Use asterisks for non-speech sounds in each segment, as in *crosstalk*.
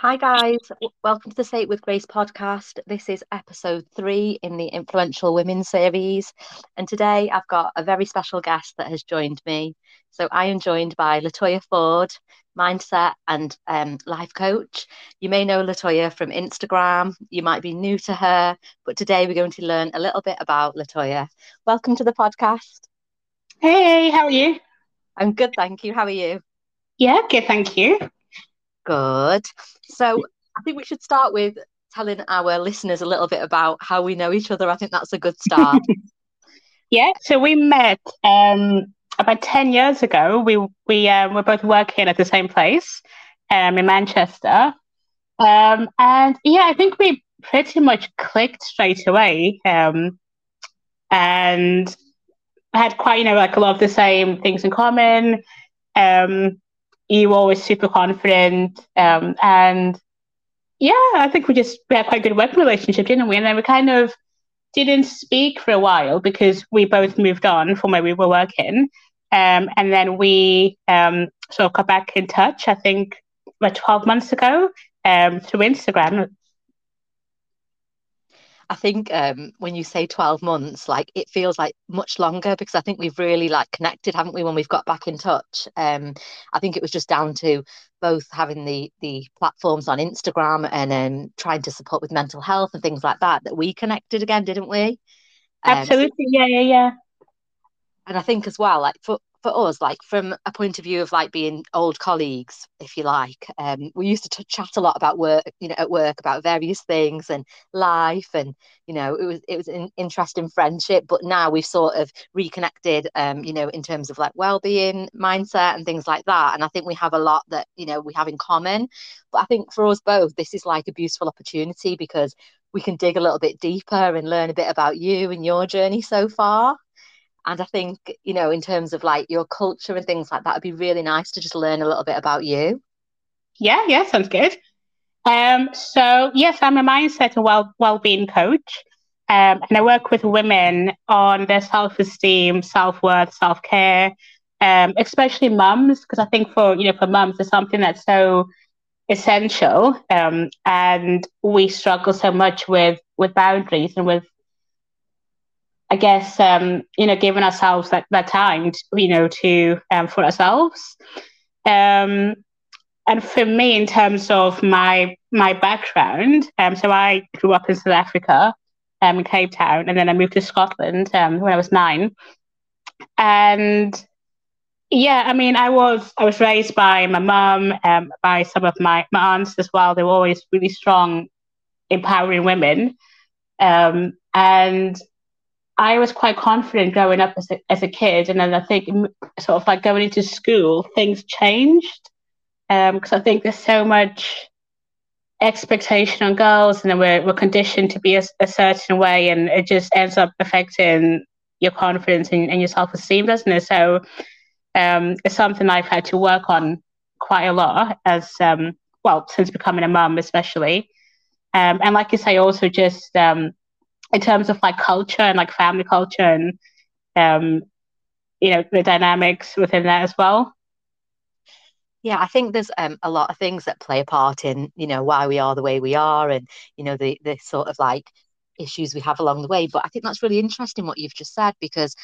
Hi, guys. Welcome to the Say It with Grace podcast. This is episode three in the Influential Women series. And today I've got a very special guest that has joined me. So I am joined by Latoya Ford, mindset and um, life coach. You may know Latoya from Instagram. You might be new to her, but today we're going to learn a little bit about Latoya. Welcome to the podcast. Hey, how are you? I'm good, thank you. How are you? Yeah, good, thank you. Good. So I think we should start with telling our listeners a little bit about how we know each other. I think that's a good start. *laughs* yeah, so we met um, about 10 years ago. We, we um, were both working at the same place um, in Manchester. Um, and yeah, I think we pretty much clicked straight away. Um, and had quite, you know, like a lot of the same things in common. Um, you were always super confident. Um, and yeah, I think we just we had quite a good working relationship, didn't we? And then we kind of didn't speak for a while because we both moved on from where we were working. Um, and then we um, sort of got back in touch, I think, about 12 months ago um, through Instagram. I think um, when you say 12 months, like it feels like much longer because I think we've really like connected, haven't we, when we've got back in touch? Um, I think it was just down to both having the the platforms on Instagram and um, trying to support with mental health and things like that that we connected again, didn't we? Um, Absolutely, yeah, yeah, yeah. And I think as well, like for for us, like from a point of view of like being old colleagues, if you like, um, we used to t- chat a lot about work, you know, at work about various things and life, and you know, it was it was an interesting friendship. But now we've sort of reconnected, um, you know, in terms of like well-being, mindset, and things like that. And I think we have a lot that you know we have in common. But I think for us both, this is like a beautiful opportunity because we can dig a little bit deeper and learn a bit about you and your journey so far. And I think, you know, in terms of like your culture and things like that, it'd be really nice to just learn a little bit about you. Yeah, yeah, sounds good. Um, so yes, I'm a mindset and well well-being coach. Um, and I work with women on their self-esteem, self-worth, self-care, um, especially mums, because I think for you know for mums it's something that's so essential, um, and we struggle so much with with boundaries and with I guess um, you know, giving ourselves that, that time, to, you know, to um, for ourselves. Um, and for me, in terms of my my background, um, so I grew up in South Africa, um, in Cape Town, and then I moved to Scotland um, when I was nine. And yeah, I mean, I was I was raised by my mum, um, by some of my my aunts as well. They were always really strong, empowering women. Um, and I was quite confident growing up as a, as a kid, and then I think sort of like going into school, things changed because um, I think there's so much expectation on girls, and then we're we're conditioned to be a, a certain way, and it just ends up affecting your confidence and, and your self esteem, doesn't it? So um, it's something I've had to work on quite a lot as um, well since becoming a mum, especially. Um, and like you say, also just um, in terms of like culture and like family culture and um, you know the dynamics within that as well. Yeah i think there's um, a lot of things that play a part in you know why we are the way we are and you know the the sort of like issues we have along the way. But i think that's really interesting what you've just said because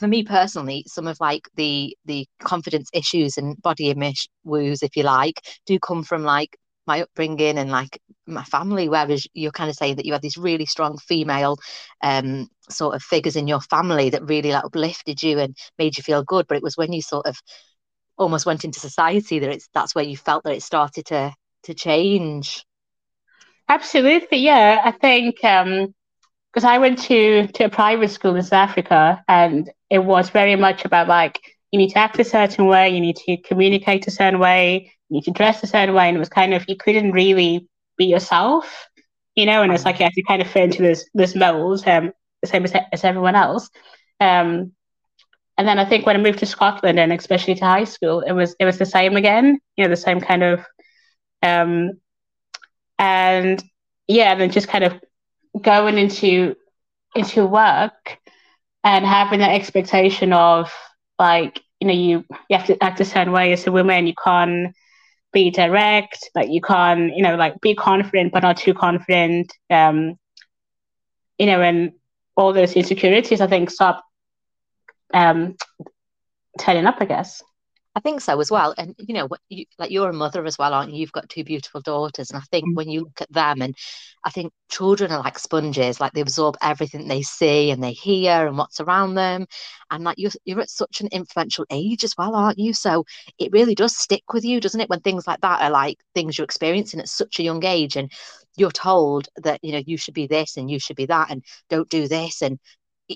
for me personally some of like the the confidence issues and body image woos if you like do come from like my upbringing and like my family whereas you're kind of saying that you had these really strong female um sort of figures in your family that really like uplifted you and made you feel good. But it was when you sort of almost went into society that it's that's where you felt that it started to to change. Absolutely yeah. I think um because i went to to a private school in south africa and it was very much about like you need to act a certain way you need to communicate a certain way you need to dress a certain way and it was kind of you couldn't really be yourself, you know, and it's like you have to kind of fit into this this mold, um, the same as, as everyone else. Um, and then I think when I moved to Scotland and especially to high school, it was it was the same again, you know, the same kind of, um, and yeah, and then just kind of going into into work and having that expectation of like you know you you have to act a certain way as a woman you can't be direct, like you can't, you know, like be confident but not too confident. Um, you know, and all those insecurities, I think, stop um, turning up, I guess. I think so as well. And you know, you, like you're a mother as well, aren't you? You've got two beautiful daughters, and I think mm-hmm. when you look at them, and I think children are like sponges, like they absorb everything they see and they hear and what's around them, and like you're you're at such an influential age as well, aren't you? So it really does stick with you, doesn't it? When things like that are like things you're experiencing at such a young age, and you're told that you know you should be this and you should be that, and don't do this, and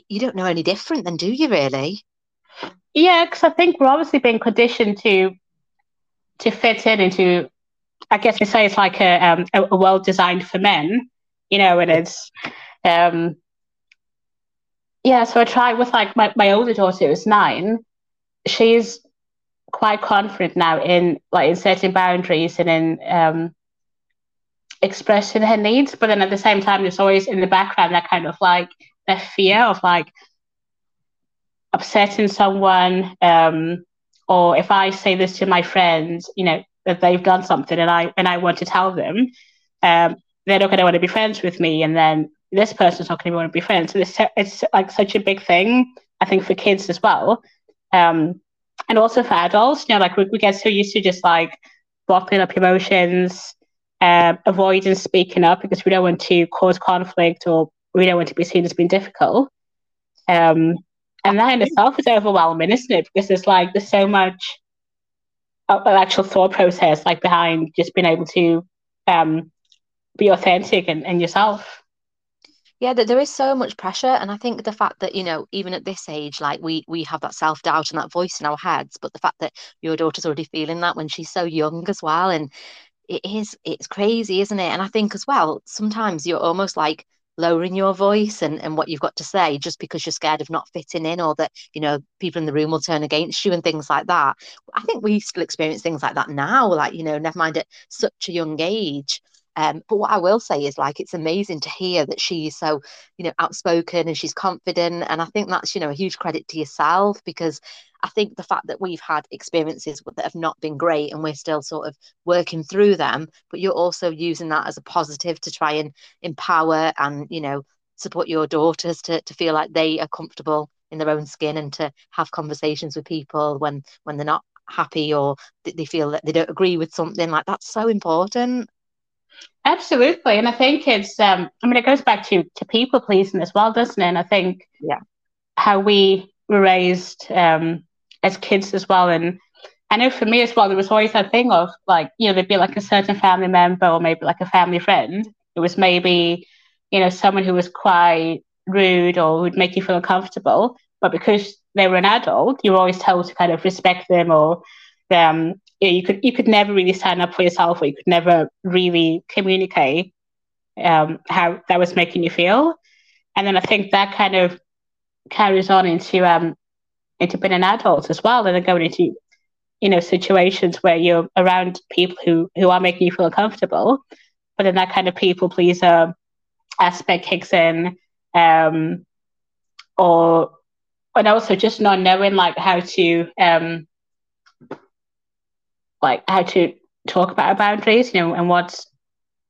you don't know any different, then do you really? Yeah, because I think we're obviously being conditioned to to fit in into. I guess we say it's like a um, a, a world designed for men, you know, and it's um, yeah. So I try with like my, my older daughter who's nine. She's quite confident now in like in setting boundaries and in um, expressing her needs, but then at the same time, there's always in the background that kind of like that fear of like upsetting someone, um, or if I say this to my friends, you know, that they've done something and I and I want to tell them, um, they're not going to want to be friends with me, and then this person's not going to want to be friends. So it's it's like such a big thing, I think, for kids as well, um, and also for adults. You know, like we, we get so used to just like bottling up emotions, uh, avoiding speaking up because we don't want to cause conflict or we don't want to be seen as being difficult. Um, and that in itself is overwhelming, isn't it? Because it's like there's so much actual thought process like behind just being able to um, be authentic and, and yourself. Yeah, that there is so much pressure, and I think the fact that you know, even at this age, like we we have that self doubt and that voice in our heads, but the fact that your daughter's already feeling that when she's so young as well, and it is it's crazy, isn't it? And I think as well, sometimes you're almost like lowering your voice and, and what you've got to say just because you're scared of not fitting in or that you know people in the room will turn against you and things like that i think we still experience things like that now like you know never mind at such a young age um, but what I will say is like it's amazing to hear that she's so, you know, outspoken and she's confident. And I think that's, you know, a huge credit to yourself because I think the fact that we've had experiences that have not been great and we're still sort of working through them, but you're also using that as a positive to try and empower and, you know, support your daughters to, to feel like they are comfortable in their own skin and to have conversations with people when when they're not happy or they feel that they don't agree with something like that's so important Absolutely. And I think it's, um, I mean, it goes back to, to people pleasing as well, doesn't it? And I think yeah, how we were raised um, as kids as well. And I know for me as well, there was always that thing of like, you know, there'd be like a certain family member or maybe like a family friend. It was maybe, you know, someone who was quite rude or would make you feel uncomfortable. But because they were an adult, you were always told to kind of respect them or um, you, know, you could you could never really stand up for yourself, or you could never really communicate um, how that was making you feel. And then I think that kind of carries on into um, into being an adult as well, and then going into you know situations where you're around people who who are making you feel uncomfortable, but then that kind of people pleaser aspect kicks in, um, or and also just not knowing like how to um, like how to talk about our boundaries, you know, and what's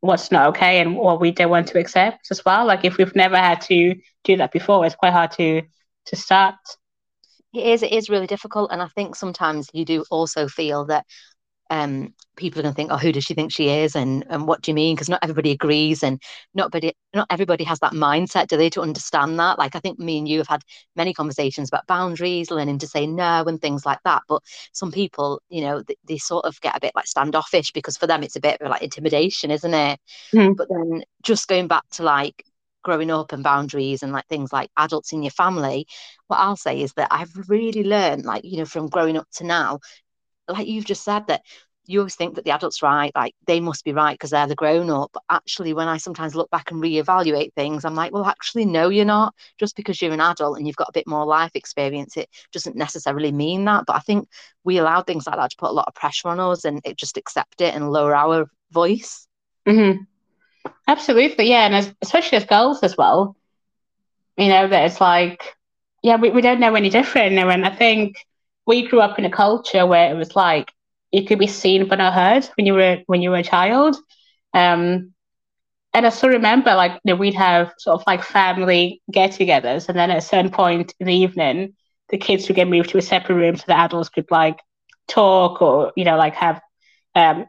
what's not okay and what we don't want to accept as well. Like if we've never had to do that before, it's quite hard to to start. It is. It is really difficult, and I think sometimes you do also feel that um, people are going to think, oh, who does she think she is, and and what do you mean? Because not everybody agrees, and not everybody, not everybody has that mindset, do they, to understand that? Like I think me and you have had many conversations about boundaries, learning to say no, and things like that. But some people, you know, they, they sort of get a bit like standoffish because for them it's a bit like intimidation, isn't it? Mm. But then just going back to like growing up and boundaries and like things like adults in your family what i'll say is that i've really learned like you know from growing up to now like you've just said that you always think that the adult's right, like they must be right because they're the grown up. But actually, when I sometimes look back and reevaluate things, I'm like, well, actually, no, you're not. Just because you're an adult and you've got a bit more life experience, it doesn't necessarily mean that. But I think we allow things like that to put a lot of pressure on us and it just accept it and lower our voice. Mm-hmm. Absolutely, yeah, and as, especially as girls as well. You know that it's like, yeah, we, we don't know any different. And I think we grew up in a culture where it was like you could be seen but not heard when you were when you were a child. Um, and I still remember like you know, we'd have sort of like family get-togethers, and then at a certain point in the evening, the kids would get moved to a separate room so the adults could like talk or you know like have um,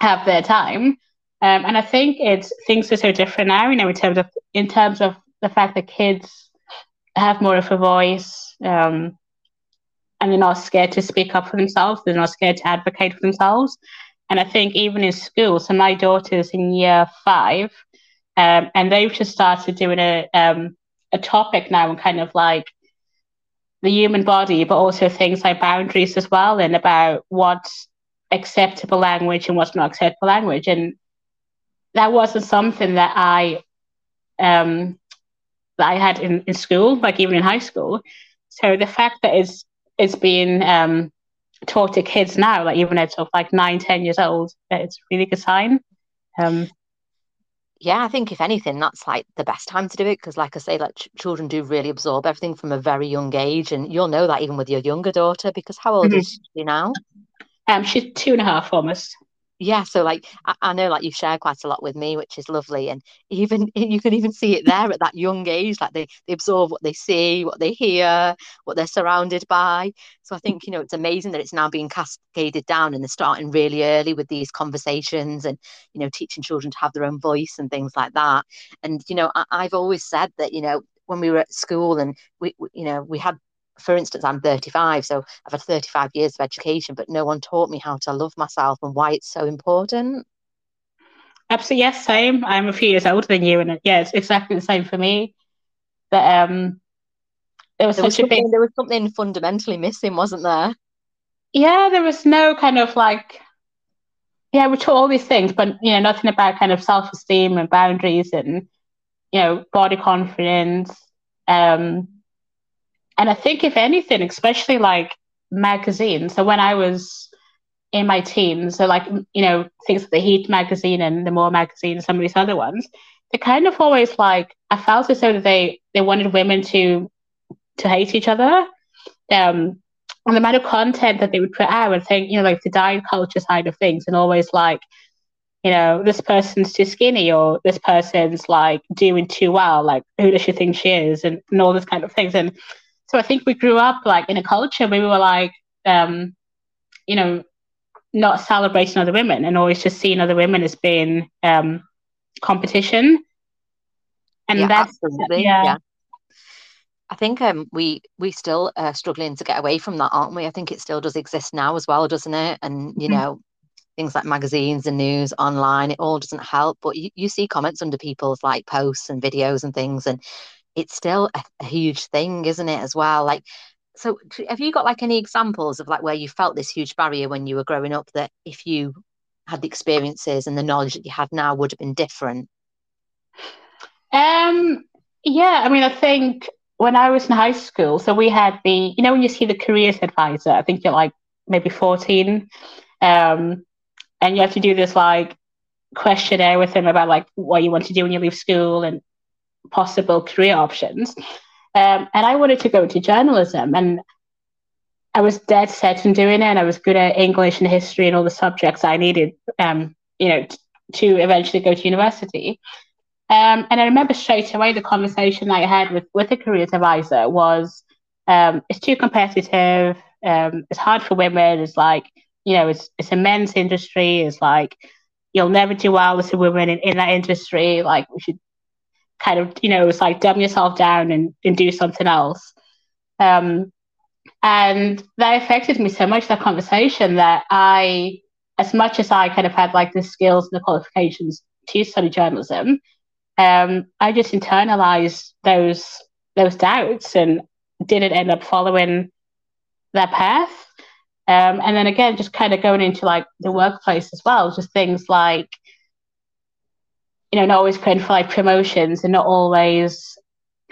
have their time. Um, and I think it's things are so different now, you know, in terms of in terms of the fact that kids have more of a voice, um, and they're not scared to speak up for themselves. They're not scared to advocate for themselves. And I think even in school, so my daughter's in year five, um, and they've just started doing a um, a topic now and kind of like the human body, but also things like boundaries as well, and about what's acceptable language and what's not acceptable language. And that wasn't something that I um, that I had in, in school, like even in high school. So the fact that it's it's being um, taught to kids now, like even at sort of like nine, ten years old, it's a really good sign. Um, yeah, I think if anything, that's like the best time to do it because, like I say, like ch- children do really absorb everything from a very young age, and you'll know that even with your younger daughter. Because how old mm-hmm. is she now? Um, she's two and a half almost yeah so like I, I, know like you share quite a lot with me which is lovely and even *laughs* you can even see it there at that young age like they, they absorb what they see what they hear what they're surrounded by. So i mm. think you know it's amazing that it's now being cascaded down and they're starting really early with these conversations and you know teaching children to have their own voice and things like that. And you know I, i've always said that you know when we were at school and we, we you know we had for instance, I'm 35, so I've had 35 years of education, but no one taught me how to love myself and why it's so important. Absolutely, yes, same. I'm a few years older than you, and yeah, it's exactly the same for me. But um, there was there such was a big. There was something fundamentally missing, wasn't there? Yeah, there was no kind of like. Yeah, we taught all these things, but you know, nothing about kind of self-esteem and boundaries and you know body confidence. Um, and I think, if anything, especially like magazines. So when I was in my teens, so like, you know, things like the Heat magazine and the More magazine and some of these other ones, they kind of always like, I felt as though they, they wanted women to to hate each other. Um, and the amount of content that they would put out and think, you know, like the diet culture side of things, and always like, you know, this person's too skinny or this person's like doing too well, like who does she think she is, and, and all this kind of things. And so I think we grew up like in a culture where we were like, um, you know, not celebrating other women and always just seeing other women as being um, competition. And yeah, that's absolutely. Yeah. yeah. I think um, we we still are struggling to get away from that, aren't we? I think it still does exist now as well, doesn't it? And you mm-hmm. know, things like magazines and news online, it all doesn't help. But you, you see comments under people's like posts and videos and things, and it's still a, huge thing, isn't it, as well? Like, so have you got like any examples of like where you felt this huge barrier when you were growing up that if you had the experiences and the knowledge that you have now would have been different? Um, yeah, I mean, I think when I was in high school, so we had the, you know, when you see the careers advisor, I think you're like maybe 14, um, and you have to do this like questionnaire with him about like what you want to do when you leave school and possible career options. Um, and I wanted to go into journalism, and I was dead set on doing it. And I was good at English and history and all the subjects I needed, um, you know, t- to eventually go to university. Um, and I remember straight away the conversation I had with with the careers advisor was, um, it's too competitive. Um, it's hard for women. It's like you know, it's it's a men's industry. It's like you'll never do well as a woman in, in that industry. Like we should kind of, you know, it's like dumb yourself down and, and do something else. Um, and that affected me so much, that conversation, that I, as much as I kind of had like the skills and the qualifications to study journalism, um, I just internalized those those doubts and didn't end up following that path. Um, and then again, just kind of going into like the workplace as well, just things like you know, not always praying for like promotions and not always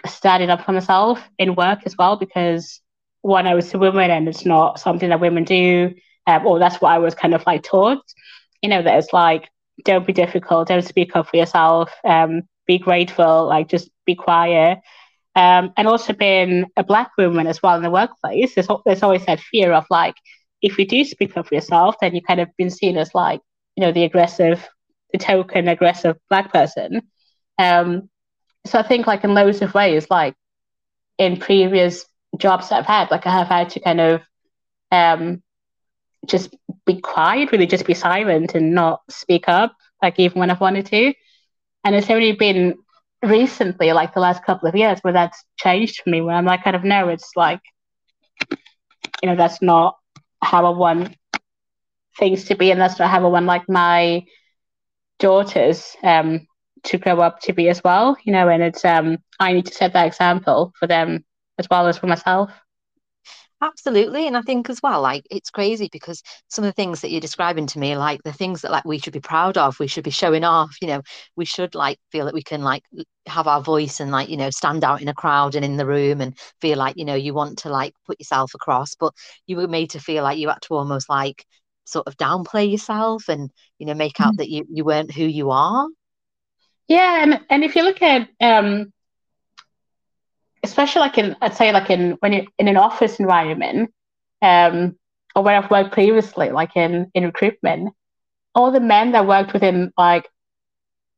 standing up for myself in work as well, because one, I was a woman and it's not something that women do. Um, or that's what I was kind of like taught, you know, that it's like, don't be difficult, don't speak up for yourself, um, be grateful, like just be quiet. Um, and also being a black woman as well in the workplace, there's, there's always that fear of like, if you do speak up for yourself, then you kind of been seen as like, you know, the aggressive, token aggressive black person. Um, so I think like in loads of ways, like in previous jobs that I've had, like I have had to kind of um, just be quiet, really just be silent and not speak up, like even when I've wanted to. And it's only been recently, like the last couple of years, where that's changed for me, where I'm like, kind of, no, it's like, you know, that's not how I want things to be, and that's not how I want like my daughters um to grow up to be as well, you know, and it's um I need to set that example for them as well as for myself. Absolutely. And I think as well, like it's crazy because some of the things that you're describing to me, like the things that like we should be proud of, we should be showing off, you know, we should like feel that we can like have our voice and like, you know, stand out in a crowd and in the room and feel like, you know, you want to like put yourself across. But you were made to feel like you had to almost like sort of downplay yourself and, you know, make out mm-hmm. that you, you weren't who you are. Yeah, and and if you look at um especially like in I'd say like in when you're in an office environment, um, or where I've worked previously, like in in recruitment, all the men that worked within like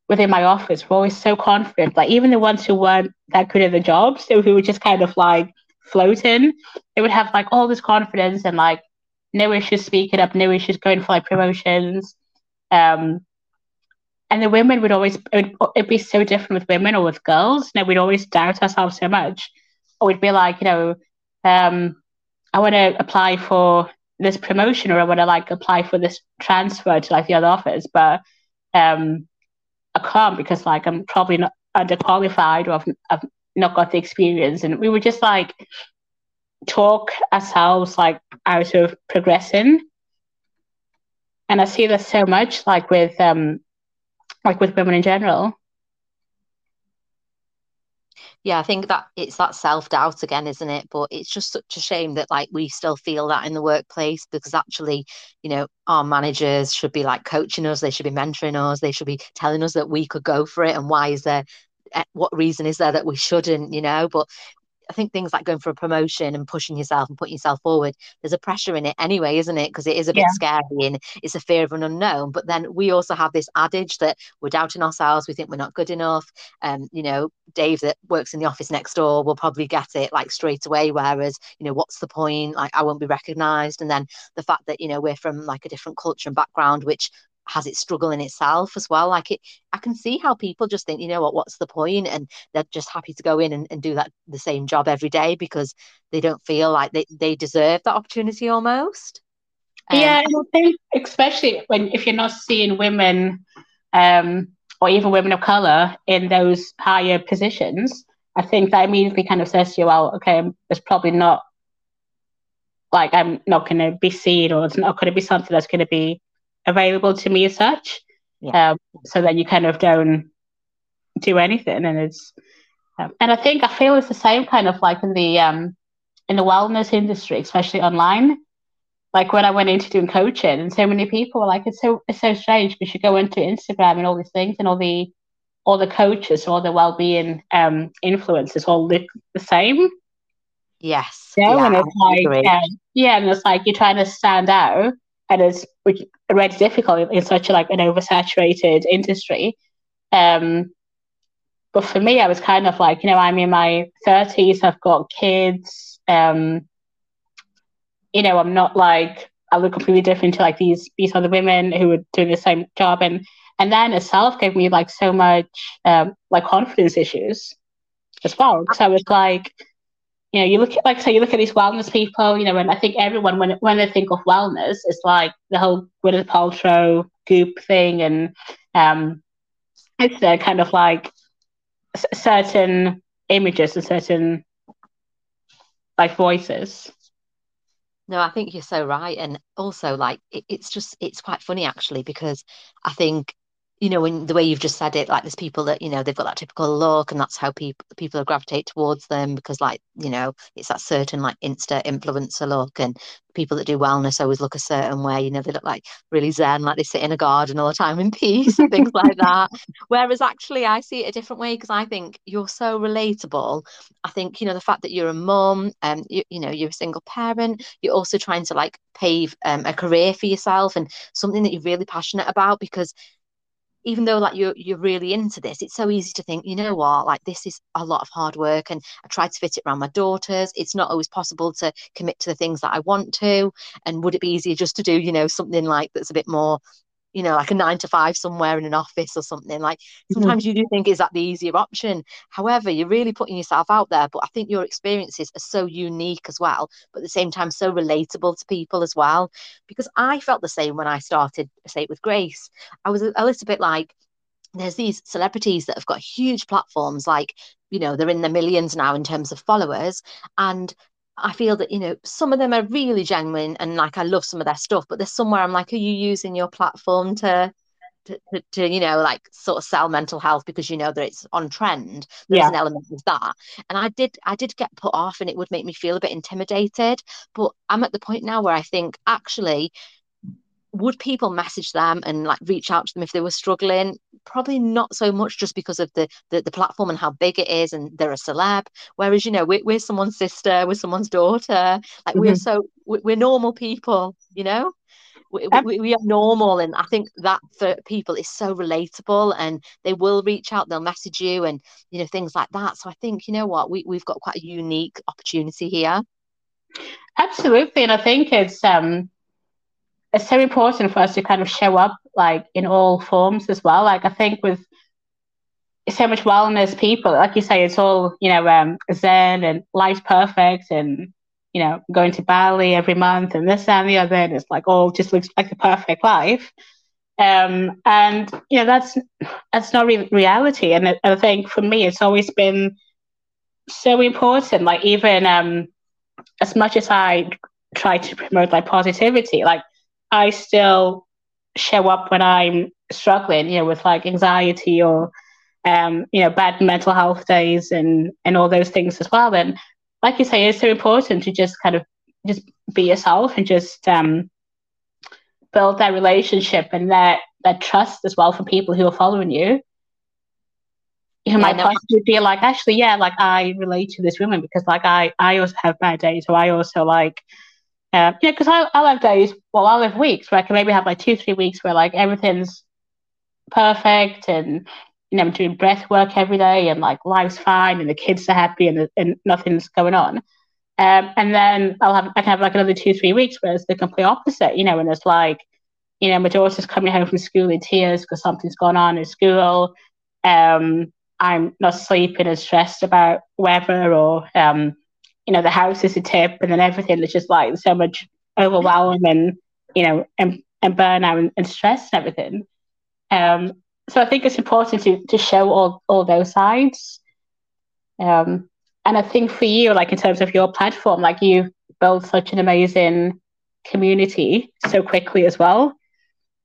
within my office were always so confident. Like even the ones who weren't that good at the jobs, so who were just kind of like floating, they would have like all this confidence and like no issues speaking up, no issues going for like promotions. Um, and the women would always it would it'd be so different with women or with girls. You know, we'd always doubt ourselves so much, or we'd be like, you know, um, I want to apply for this promotion, or I want to like apply for this transfer to like the other office, but um, I can't because like I'm probably not underqualified or I've, I've not got the experience, and we were just like talk ourselves like out of progressing. And I see this so much like with um like with women in general. Yeah, I think that it's that self doubt again, isn't it? But it's just such a shame that like we still feel that in the workplace because actually, you know, our managers should be like coaching us, they should be mentoring us, they should be telling us that we could go for it and why is there eh, what reason is there that we shouldn't, you know? But I think things like going for a promotion and pushing yourself and putting yourself forward, there's a pressure in it anyway, isn't it? Because it is a bit yeah. scary and it's a fear of an unknown. But then we also have this adage that we're doubting ourselves, we think we're not good enough. Um, you know, Dave that works in the office next door will probably get it like straight away. Whereas, you know, what's the point? Like I won't be recognized. And then the fact that, you know, we're from like a different culture and background, which has its struggle in itself as well. Like it, I can see how people just think, you know what, what's the point? And they're just happy to go in and, and do that the same job every day because they don't feel like they, they deserve that opportunity almost. Um, yeah, I think especially when if you're not seeing women um, or even women of color in those higher positions, I think that immediately kind of says to you, well, okay, there's probably not like I'm not going to be seen or it's not going to be something that's going to be available to me as such. Yeah. Um, so that you kind of don't do anything, and it's um, and I think I feel it's the same kind of like in the um in the wellness industry, especially online. Like when I went into doing coaching, and so many people were like, "It's so it's so strange because you go into Instagram and all these things, and all the all the coaches, all the well-being um influencers all look the same." Yes. Yeah, yeah and it's like um, yeah, and it's like you're trying to stand out, and it's which already difficult in such like an oversaturated industry. Um, but for me, I was kind of like, you know, I'm in my thirties, I've got kids. Um, you know, I'm not like I look completely different to like these these other women who were doing the same job, and and then itself gave me like so much um, like confidence issues as well. So was like you know, you look at like say you look at these wellness people, you know, and I think everyone when when they think of wellness, it's like the whole Gwyneth Paltrow goop thing, and um, it's the kind of like s- certain images and certain like voices. No, I think you're so right, and also like it, it's just it's quite funny actually because I think you know, in the way you've just said it, like there's people that, you know, they've got that typical look and that's how people people gravitate towards them because like, you know, it's that certain like insta influencer look and people that do wellness always look a certain way, you know, they look like really zen, like they sit in a garden all the time in *laughs* peace and things like that. Whereas actually I see it a different way because I think you're so relatable. I think, you know, the fact that you're a and um, you, you know, you're a single parent, you're also trying to like pave um, a career for yourself and something that you're really passionate about because even though like you're you're really into this, it's so easy to think, you know what, like this is a lot of hard work, and I try to fit it around my daughters. It's not always possible to commit to the things that I want to, and would it be easier just to do, you know, something like that's a bit more you know, like a nine to five somewhere in an office or something. Like mm-hmm. sometimes you do think is that the easier option. However, you're really putting yourself out there. But I think your experiences are so unique as well, but at the same time so relatable to people as well. Because I felt the same when I started say it with Grace. I was a, a little bit like, there's these celebrities that have got huge platforms like you know they're in the millions now in terms of followers and I feel that you know some of them are really genuine and like I love some of their stuff, but there's somewhere I'm like, are you using your platform to to, to, to, you know like sort of sell mental health because you know that it's on trend there's yeah. an element of that and i did i did get put off and it would make me feel a bit intimidated but i'm at the point now where i think actually would people message them and like reach out to them if they were struggling? Probably not so much just because of the the, the platform and how big it is and they're a celeb. Whereas you know we're, we're someone's sister we're someone's daughter. Like mm-hmm. we're so we're normal people you know? We, we, we, are normal and i think that for people is so relatable and they will reach out they'll message you and you know things like that. So i think you know what we, we've got quite a unique opportunity here. Absolutely and i think it's um it's so important for us to kind of show up like in all forms as well. Like I think with so much wellness people, like you say, it's all, you know, um, Zen and life's perfect and, you know, going to Bali every month and this and the other. And it's like all just looks like the perfect life. Um, and, you know, that's, that's not re- reality. And I think for me, it's always been so important. Like even, um, as much as I try to promote like positivity, like I still show up when I'm struggling, you know, with like anxiety or um, you know, bad mental health days and and all those things as well. And like you say, it's so important to just kind of just be yourself and just um, build that relationship and that that trust as well for people who are following you. You know, yeah, my no. would be like, actually, yeah, like I relate to this woman because like I I also have bad days, so I also like uh, yeah, because I, I have days, well, I have weeks where I can maybe have like two, three weeks where like everything's perfect and, you know, I'm doing breath work every day and like life's fine and the kids are happy and, and nothing's going on. Um, and then I'll have, I can have like another two, three weeks where it's the complete opposite, you know, and it's like, you know, my daughter's coming home from school in tears because something's gone on in school. Um, I'm not sleeping and stressed about weather or, um, you know, the house is a tip and then everything is just like so much overwhelm and, you know, and, and burnout and, and stress and everything. Um, so I think it's important to, to show all, all those sides. Um, and I think for you, like in terms of your platform, like you've built such an amazing community so quickly as well.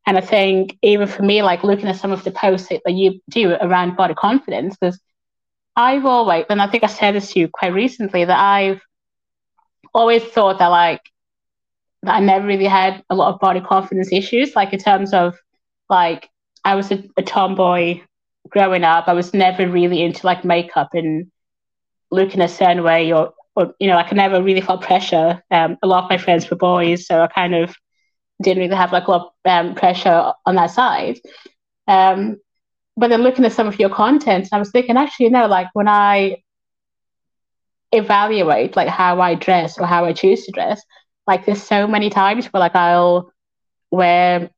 And I think even for me, like looking at some of the posts that you do around body confidence, because I've always, and I think I said this to you quite recently, that I've always thought that like that I never really had a lot of body confidence issues, like in terms of like I was a, a tomboy growing up. I was never really into like makeup and looking a certain way or or you know, I never really felt pressure. Um, a lot of my friends were boys, so I kind of didn't really have like a lot of um, pressure on that side. Um, but then looking at some of your content, I was thinking, actually, you know, like when I evaluate like how I dress or how I choose to dress, like there's so many times where like I'll wear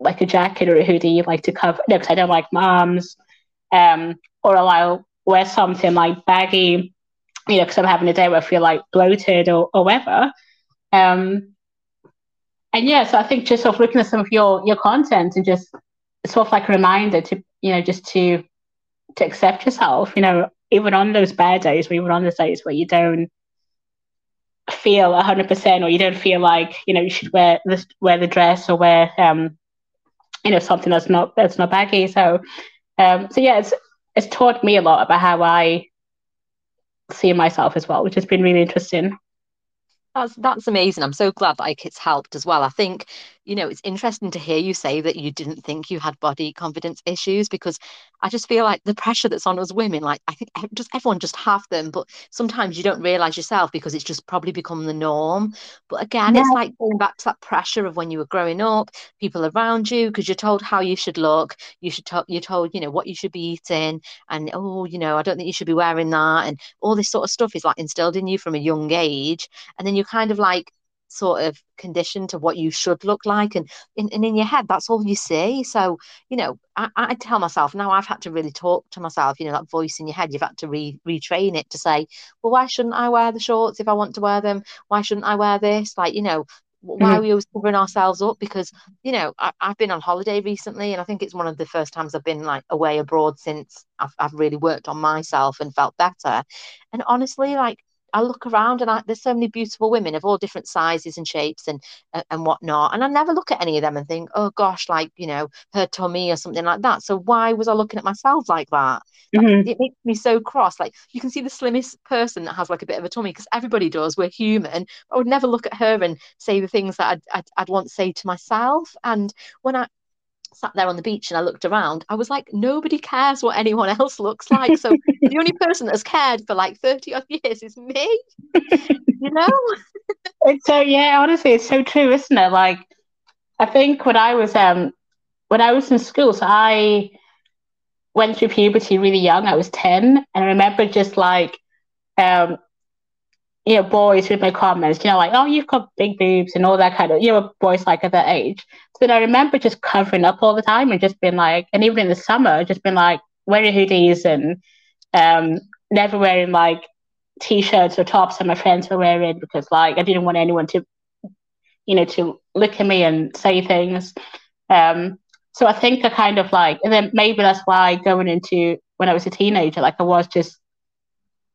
like a jacket or a hoodie like to cover no because I don't like moms um or I'll wear something like baggy you know because I'm having a day where I feel like bloated or, or whatever. Um and yeah so I think just sort of looking at some of your your content and just sort of like a reminder to you know, just to to accept yourself, you know, even on those bad days or even on those days where you don't feel 100% or you don't feel like, you know, you should wear this, wear the dress or wear, um, you know something that's not that's not baggy. So um, so yeah, it's it's taught me a lot about how I see myself as well, which has been really interesting. That's that's amazing. I'm so glad like it's helped as well. I think, you know, it's interesting to hear you say that you didn't think you had body confidence issues because I just feel like the pressure that's on us women, like I think just everyone just have them, but sometimes you don't realize yourself because it's just probably become the norm. But again, yeah. it's like going back to that pressure of when you were growing up, people around you, because you're told how you should look, you should talk, you're told, you know, what you should be eating, and oh, you know, I don't think you should be wearing that, and all this sort of stuff is like instilled in you from a young age, and then you're kind of like sort of conditioned to what you should look like and in, and in your head that's all you see. So you know I, I tell myself now i've had to really talk to myself you know that voice in your head you've had to re- retrain it to say well why shouldn't i wear the shorts if i want to wear them? Why shouldn't i wear this? Like you know why mm-hmm. are we always covering ourselves up? Because you know I, have been on holiday recently and i think it's one of the first times i've been like away abroad since I've, I've really worked on myself and felt better. And honestly like I look around and I, there's so many beautiful women of all different sizes and shapes and and whatnot, and I never look at any of them and think, oh gosh, like you know her tummy or something like that. So why was I looking at myself like that? Mm-hmm. It makes me so cross. Like you can see the slimmest person that has like a bit of a tummy because everybody does. We're human. I would never look at her and say the things that I'd, I'd, I'd want to say to myself. And when I sat there on the beach and I looked around, I was like, nobody cares what anyone *laughs* else looks like. So the only person that's cared for like 30 odd years is me, *laughs* you know? it's so, yeah, honestly, it's so true, isn't it? Like, I think when I was, um, when I was in school, so I went through puberty really young. I was 10. And I remember just like, um, you know, boys with my comments, you know, like, oh, you've got big boobs and all that kind of, you know, boys like at that age. So I remember just covering up all the time and just being like, and even in the summer, just been like wearing hoodies and um, never wearing like t-shirts or tops that my friends were wearing because like I didn't want anyone to, you know, to look at me and say things. Um, so I think I kind of like, and then maybe that's why going into when I was a teenager, like I was just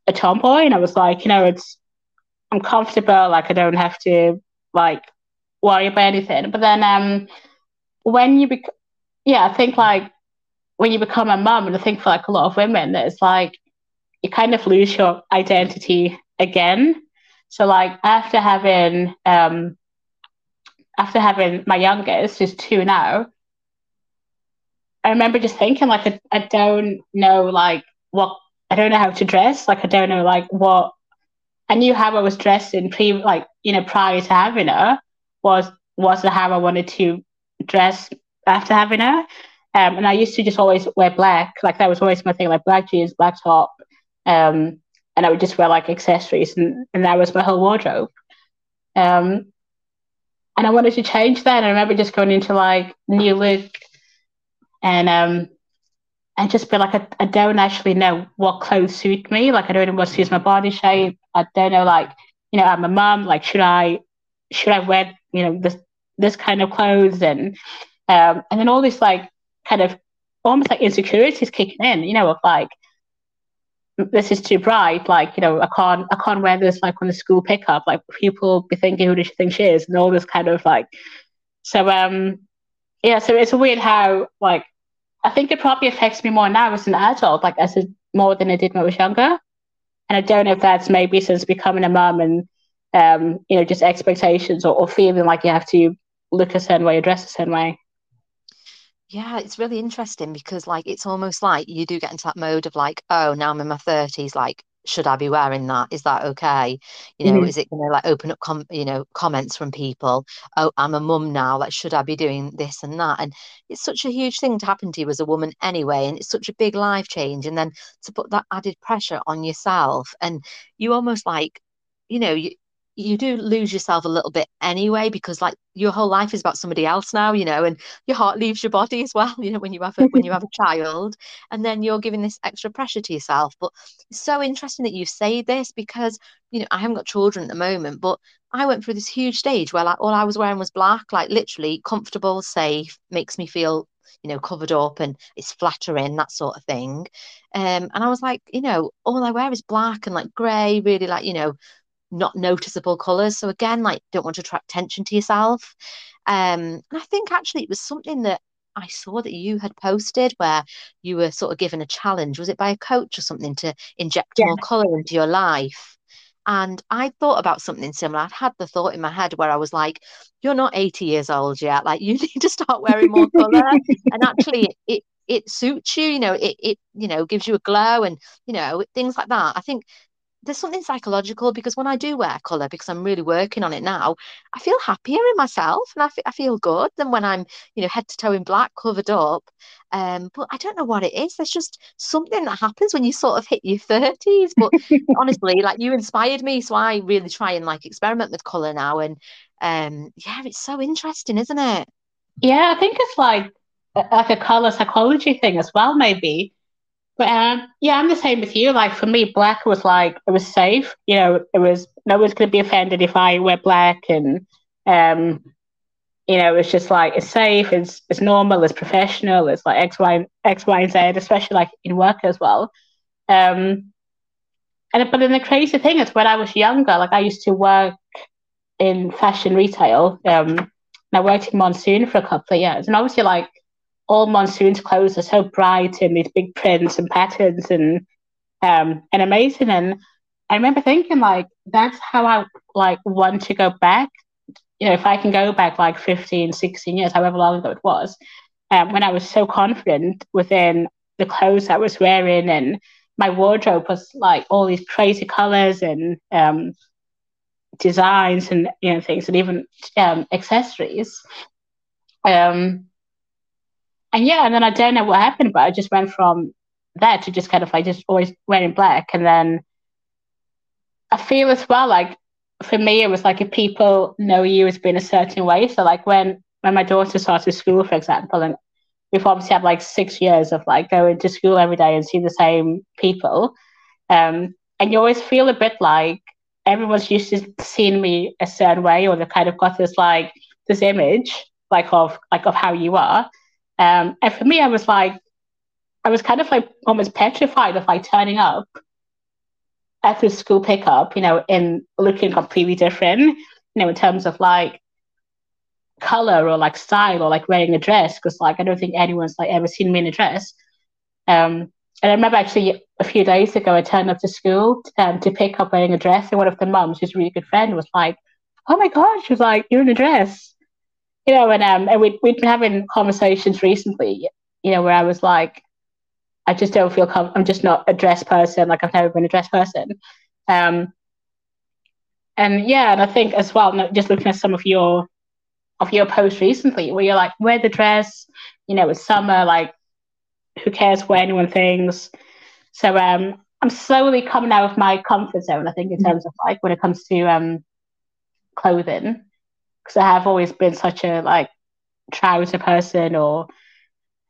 a tomboy and I was like, you know, it's I'm comfortable, like I don't have to like worry about anything. But then um when you bec yeah, I think like when you become a mum, and I think for like a lot of women, it's like you kind of lose your identity again. So like after having um after having my youngest, who's two now, I remember just thinking like I, I don't know like what I don't know how to dress. Like I don't know like what I knew how I was dressed in pre like you know prior to having her was was how I wanted to dress after having her. Um, and I used to just always wear black, like that was always my thing, like black jeans, black top, um, and I would just wear like accessories, and, and that was my whole wardrobe. Um, and I wanted to change that. And I remember just going into like new look, and um, and just be like, I, I don't actually know what clothes suit me. Like I don't know what suits my body shape. I don't know, like, you know, I'm a mom, like, should I, should I wear, you know, this, this kind of clothes? And, um, and then all this, like, kind of almost like insecurities kicking in, you know, of like, this is too bright. Like, you know, I can't, I can't wear this like on the school pickup. Like, people be thinking who does she think she is, and all this kind of like. So, um, yeah. So it's weird how like I think it probably affects me more now as an adult, like as a, more than it did when I was younger. And I don't know if that's maybe since becoming a mum and um, you know, just expectations or, or feeling like you have to look a certain way dress a certain way. Yeah, it's really interesting because like it's almost like you do get into that mode of like, oh, now I'm in my thirties, like should I be wearing that? Is that okay? You know, mm-hmm. is it going to like open up, com- you know, comments from people? Oh, I'm a mum now. Like, should I be doing this and that? And it's such a huge thing to happen to you as a woman anyway. And it's such a big life change. And then to put that added pressure on yourself and you almost like, you know, you, you do lose yourself a little bit anyway because like your whole life is about somebody else now you know and your heart *laughs* leaves your body as well you know when you have a when you have a *laughs* child and then you're giving this extra pressure to yourself. But it's so interesting that you say this because you know I haven't got children at the moment but I went through this huge stage where like all I was wearing was black like literally comfortable safe makes me feel you know covered up and it's flattering that sort of thing. Um and I was like you know all I wear is black and like grey really like you know not noticeable colors. So again, like don't want to attract attention to yourself. Um, and I think actually it was something that I saw that you had posted where you were sort of given a challenge. Was it by a coach or something to inject yeah. more colour into your life? And I thought about something similar. I'd had the thought in my head where I was like, you're not 80 years old yet. Like you *laughs* need to start wearing more colour. *laughs* and actually it it suits you, you know, it it you know gives you a glow and you know, things like that. I think there's something psychological because when I do wear colour, because I'm really working on it now, I feel happier in myself and I, f- I feel good than when I'm, you know, head to toe in black, covered up. Um, but I don't know what it is. There's just something that happens when you sort of hit your 30s. But honestly, like you inspired me. So I really try and like experiment with colour now. And um, yeah, it's so interesting, isn't it? Yeah, I think it's like like a colour psychology thing as well, maybe but um, yeah, I'm the same with you. Like for me, black was like it was safe. You know, it was no one's going to be offended if I wear black, and um, you know, it's just like it's safe, it's it's normal, it's professional, it's like X, Y, X, Y, and Z, especially like in work as well. Um, and but then the crazy thing is, when I was younger, like I used to work in fashion retail. Um, and I worked in Monsoon for a couple of years, and obviously, like all monsoon's clothes are so bright and these big prints and patterns and um and amazing. And I remember thinking like that's how I like want to go back. You know, if I can go back like 15, 16 years, however long ago it was, um, when I was so confident within the clothes I was wearing and my wardrobe was like all these crazy colors and um, designs and you know things and even um, accessories. Um, and yeah, and then I don't know what happened, but I just went from there to just kind of like just always wearing black. And then I feel as well like for me it was like if people know you as being a certain way. So like when when my daughter started school, for example, and we've obviously had like six years of like going to school every day and see the same people. Um, and you always feel a bit like everyone's used to seeing me a certain way, or they've kind of got this like this image like of like of how you are. Um, and for me, I was like, I was kind of like almost petrified of like turning up at the school pickup, you know, in looking completely different, you know, in terms of like color or like style or like wearing a dress, because like I don't think anyone's like ever seen me in a dress. Um, and I remember actually a few days ago, I turned up to school um, to pick up wearing a dress, and one of the mums, who's a really good friend, was like, "Oh my god!" She was like, "You're in a dress." You know, and um, and we we'd been having conversations recently, you know, where I was like, I just don't feel com- I'm just not a dress person. Like I've never been a dress person. Um, and yeah, and I think as well, just looking at some of your of your posts recently, where you're like, wear the dress, you know, it's summer, like, who cares what anyone thinks? So um, I'm slowly coming out of my comfort zone. I think in terms of like when it comes to um clothing because I have always been such a like trouser person or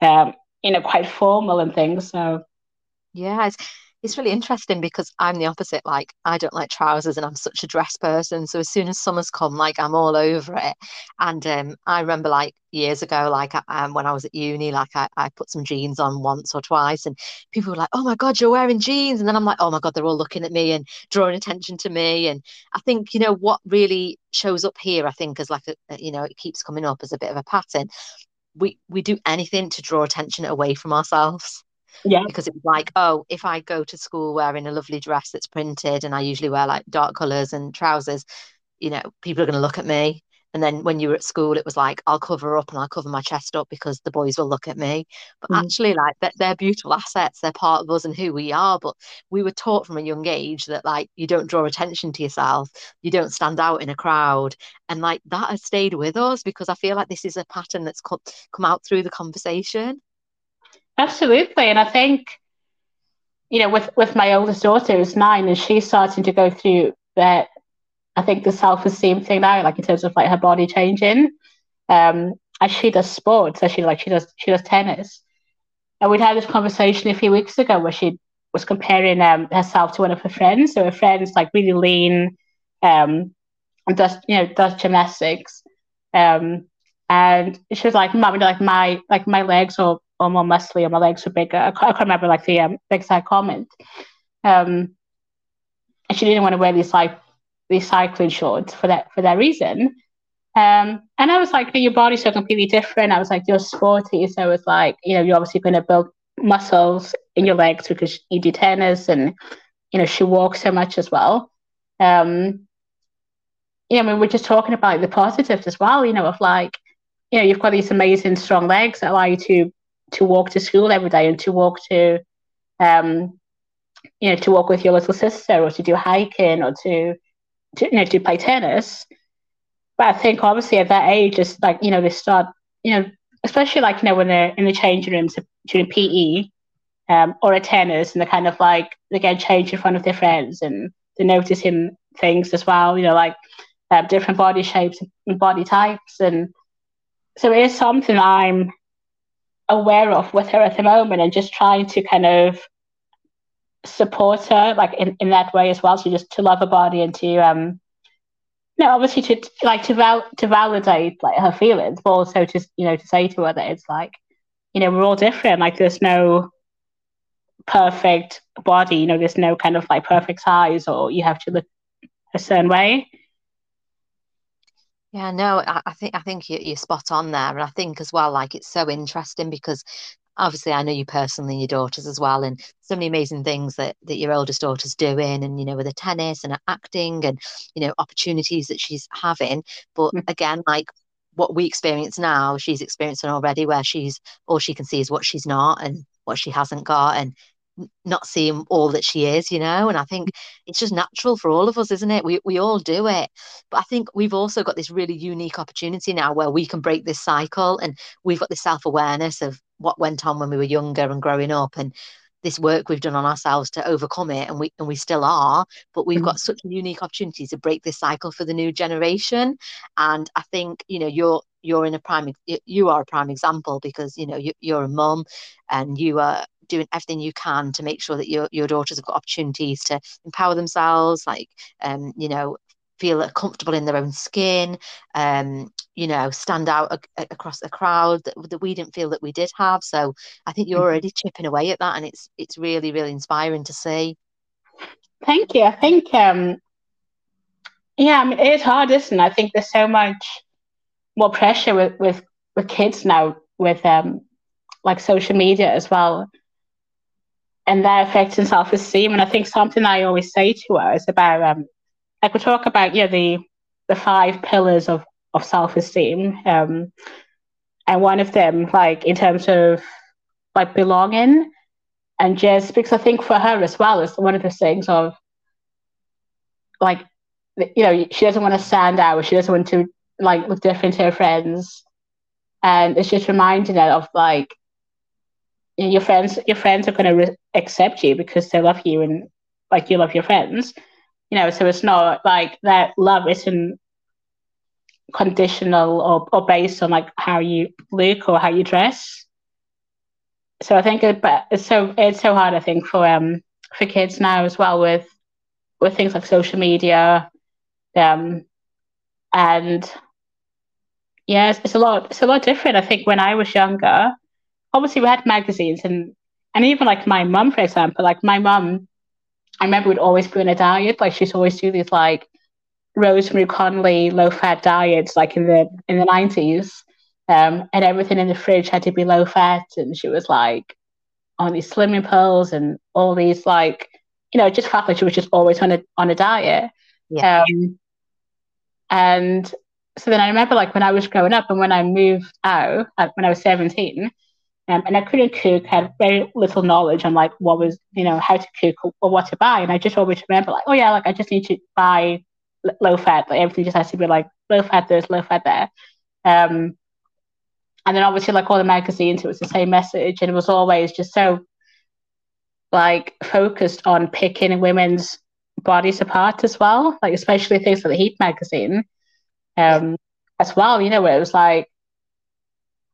um, you know quite formal and things. So yeah, it's really interesting because I'm the opposite. Like I don't like trousers, and I'm such a dress person. So as soon as summer's come, like I'm all over it. And um, I remember like years ago, like um, when I was at uni, like I, I put some jeans on once or twice, and people were like, "Oh my god, you're wearing jeans!" And then I'm like, "Oh my god, they're all looking at me and drawing attention to me." And I think you know what really shows up here. I think as like a you know it keeps coming up as a bit of a pattern. We we do anything to draw attention away from ourselves. Yeah. Because it was like, oh, if I go to school wearing a lovely dress that's printed and I usually wear like dark colours and trousers, you know, people are going to look at me. And then when you were at school, it was like, I'll cover up and I'll cover my chest up because the boys will look at me. But mm. actually, like, they're, they're beautiful assets. They're part of us and who we are. But we were taught from a young age that, like, you don't draw attention to yourself, you don't stand out in a crowd. And, like, that has stayed with us because I feel like this is a pattern that's come, come out through the conversation. Absolutely. And I think, you know, with, with my oldest daughter who's nine and she's starting to go through that, I think the self esteem thing now, like in terms of like her body changing. Um, and she does sports, so she like she does she does tennis. And we'd had this conversation a few weeks ago where she was comparing um, herself to one of her friends. So her friend's like really lean, um, and does you know does gymnastics. Um, and she was like, "Mom, like my like my legs are or more muscly or my legs were bigger. I can't, remember like the um, exact comment. Um, and she didn't want to wear these like these cycling shorts for that for that reason. Um, and I was like, your body's so completely different. I was like, you're sporty, so it's like, you know, you're obviously going to build muscles in your legs because you do tennis, and you know, she walks so much as well. Um, you know, I mean, we're just talking about the positives as well. You know, of like, you know, you've got these amazing strong legs that allow you to to walk to school every day and to walk to, um, you know, to walk with your little sister or to do hiking or to, to you know, to play tennis. But I think obviously at that age, it's like, you know, they start, you know, especially like, you know, when they're in the changing rooms during PE um, or at tennis and they're kind of like, they get changed in front of their friends and they're noticing things as well, you know, like uh, different body shapes and body types. And so it is something I'm aware of with her at the moment and just trying to kind of support her like in, in that way as well. So just to love her body and to um no, obviously to like to val- to validate like her feelings, but also to you know to say to her that it's like, you know, we're all different. Like there's no perfect body. You know, there's no kind of like perfect size, or you have to look a certain way. Yeah, no, I, I think I think you, you're spot on there, and I think as well, like it's so interesting because obviously I know you personally, and your daughters as well, and so many amazing things that that your oldest daughter's doing, and you know with the tennis and acting, and you know opportunities that she's having. But mm. again, like what we experience now, she's experiencing already, where she's all she can see is what she's not and what she hasn't got, and not seeing all that she is, you know. And I think mm. it's just natural for all of us, isn't it? We we all do it. But I think we've also got this really unique opportunity now where we can break this cycle and we've got this self-awareness of what went on when we were younger and growing up and this work we've done on ourselves to overcome it and we and we still are but we've got mm. such a unique opportunity to break this cycle for the new generation and i think you know you're you're in a prime you are a prime example because you know you, you're a mum and you are doing everything you can to make sure that your, your daughters have got opportunities to empower themselves, like, um, you know, feel comfortable in their own skin, um, you know, stand out a- across a crowd that, that we didn't feel that we did have. So I think you're mm-hmm. already chipping away at that, and it's it's really really inspiring to see. Thank you. I think, um, yeah, I mean, it's hard, isn't it? I think there's so much more pressure with with with kids now with um like social media as well and that affecting self-esteem. And I think something I always say to her is about um, like we talk about yeah the the five pillars of of self-esteem, um, and one of them like in terms of like belonging, and just because I think for her as well is one of the things of like you know she doesn't want to stand out, she doesn't want to like look different to her friends, and it's just reminding her of like your friends your friends are going to re- accept you because they love you and like you love your friends. You know so it's not like that love isn't conditional or, or based on like how you look or how you dress. So i think it, but it's so it's so hard i think for um for kids now as well with with things like social media um and yeah it's, it's a lot it's a lot different. I think when i was younger obviously we had magazines and and even like my mum, for example, like my mum, I remember would always be on a diet. Like she's always do these like Rosemary Conley low fat diets, like in the in the nineties. Um, and everything in the fridge had to be low fat, and she was like on these slimming pills and all these like, you know, just felt like she was just always on a on a diet. Yeah. Um, and so then I remember like when I was growing up and when I moved out, like when I was seventeen, um, and I couldn't cook, had very little knowledge on like what was, you know, how to cook or, what to buy. And I just always remember like, oh yeah, like I just need to buy low fat. Like everything just has to be like low fat this, low fat there. Um, and then obviously like all the magazines, it was the same message, and it was always just so like focused on picking women's bodies apart as well, like especially things like the Heat magazine, um, as well. You know, where it was like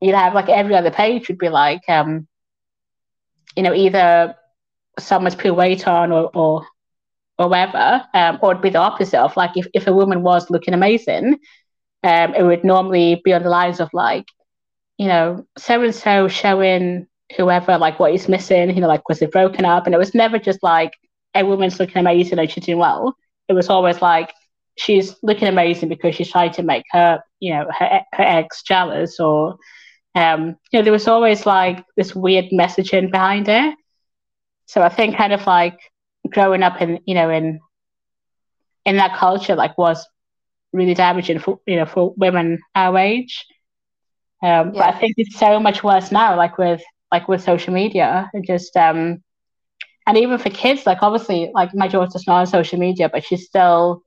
you'd have like every other page would be like, um, you know, either someone's put weight on or or, or whatever, um, or it'd be the opposite of like if, if a woman was looking amazing, um, it would normally be on the lines of like, you know, so and so showing whoever like what is missing, you know, like was it broken up? And it was never just like a woman's looking amazing and she's doing well. It was always like she's looking amazing because she's trying to make her, you know, her, her ex jealous or, um, you know, there was always like this weird messaging behind it. So I think kind of like growing up in, you know, in, in that culture, like was really damaging for, you know, for women our age. Um, yeah. But I think it's so much worse now, like with, like with social media and just, um, and even for kids, like obviously, like my daughter's not on social media, but she's still,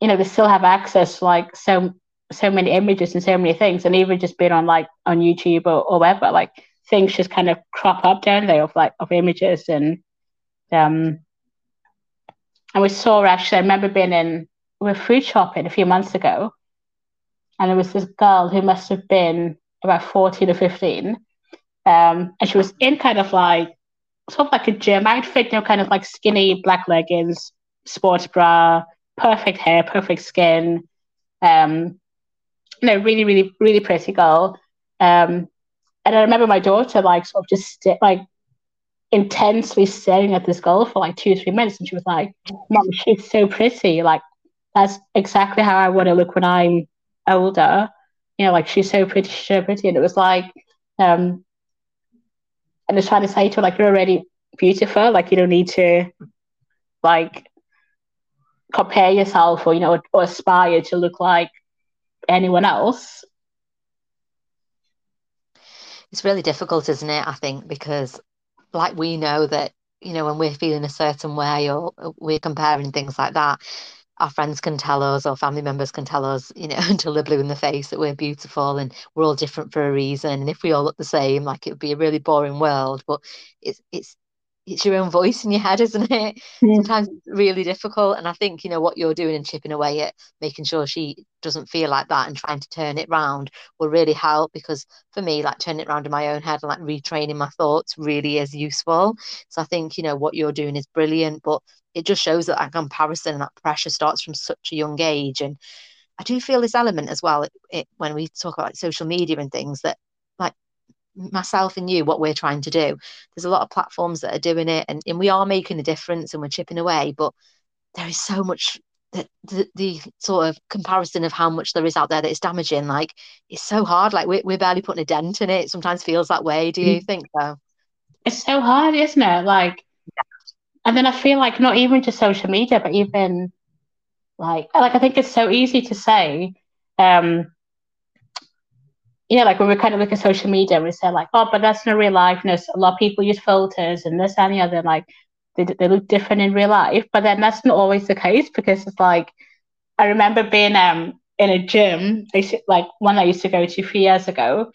you know, they still have access to like so so many images and so many things, and even just being on like on YouTube or, or whatever, like things just kind of crop up down there of like of images and um and we saw actually I remember being in we were food shopping a few months ago and there was this girl who must have been about 14 or 15 um and she was in kind of like sort of like a gym outfit, you know, kind of like skinny black leggings, sports bra, perfect hair, perfect skin. Um, know, really, really, really pretty girl. Um, and I remember my daughter like sort of just st- like intensely staring at this girl for like two or three minutes, and she was like, "Mom, she's so pretty. Like that's exactly how I want to look when I'm older. You know, like she's so pretty, she's so pretty." And it was like, um, and it's trying to say to her like you're already beautiful like you don't need to like compare yourself or you know or aspire to look like anyone else it's really difficult isn't it i think because like we know that you know when we're feeling a certain way or uh, we're comparing things like that our friends can tell us or family members can tell us, you know, *laughs* until they're blue in the face that we're beautiful and we're all different for a reason. And if we all look the same, like it would be a really boring world. But it's it's it's your own voice in your head, isn't it? Mm. Sometimes it's really difficult. And I think, you know, what you're doing and chipping away at making sure she doesn't feel like that and trying to turn it round will really help because for me, like turning it around in my own head and like retraining my thoughts really is useful. So I think, you know, what you're doing is brilliant, but it just shows that that comparison and that pressure starts from such a young age. And I do feel this element as well it, it, when we talk about like, social media and things that like myself and you what we're trying to do. There's a lot of platforms that are doing it and, and we are making a difference and we're chipping away but there is so much that the, the sort of comparison of how much there is out there that is damaging. Like it's so hard. Like we're, we're barely putting a dent in it, it sometimes feels that way. Do you mm. think so? It's so hard isn't it? Like yeah. and then i feel like not even just social media but even like like i think it's so easy to say um you know, like when we kind of look at social media, we say like, oh, but that's not real life. You know, a lot of people use filters and this and the other. Like they, they look different in real life, but then that's not always the case because it's like I remember being um in a gym, like one I used to go to few years ago,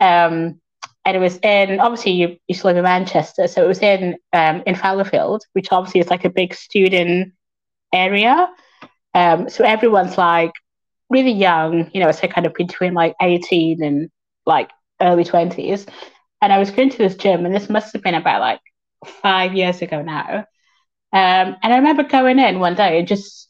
um, and it was in obviously you used to live in Manchester, so it was in um in Fallowfield, which obviously is like a big student area. Um, so everyone's like really young, you know, so kind of between like 18 and like early 20s. And I was going to this gym, and this must have been about like five years ago now. Um, and I remember going in one day and just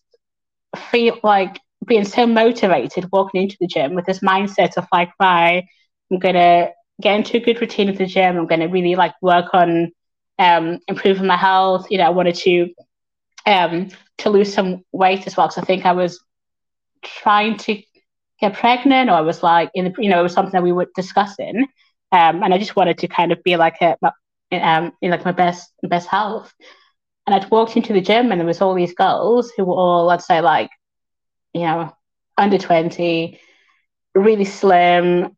feel like being so motivated walking into the gym with this mindset of like, right, I'm gonna get into a good routine of the gym. I'm gonna really like work on um, improving my health. You know, I wanted to um, to lose some weight as well because I think I was trying to get pregnant, or I was like in the, you know, it was something that we were discussing, um, and I just wanted to kind of be like a, um, in like my best best health. And I'd walked into the gym, and there was all these girls who were all, I'd say, like, you know, under twenty, really slim,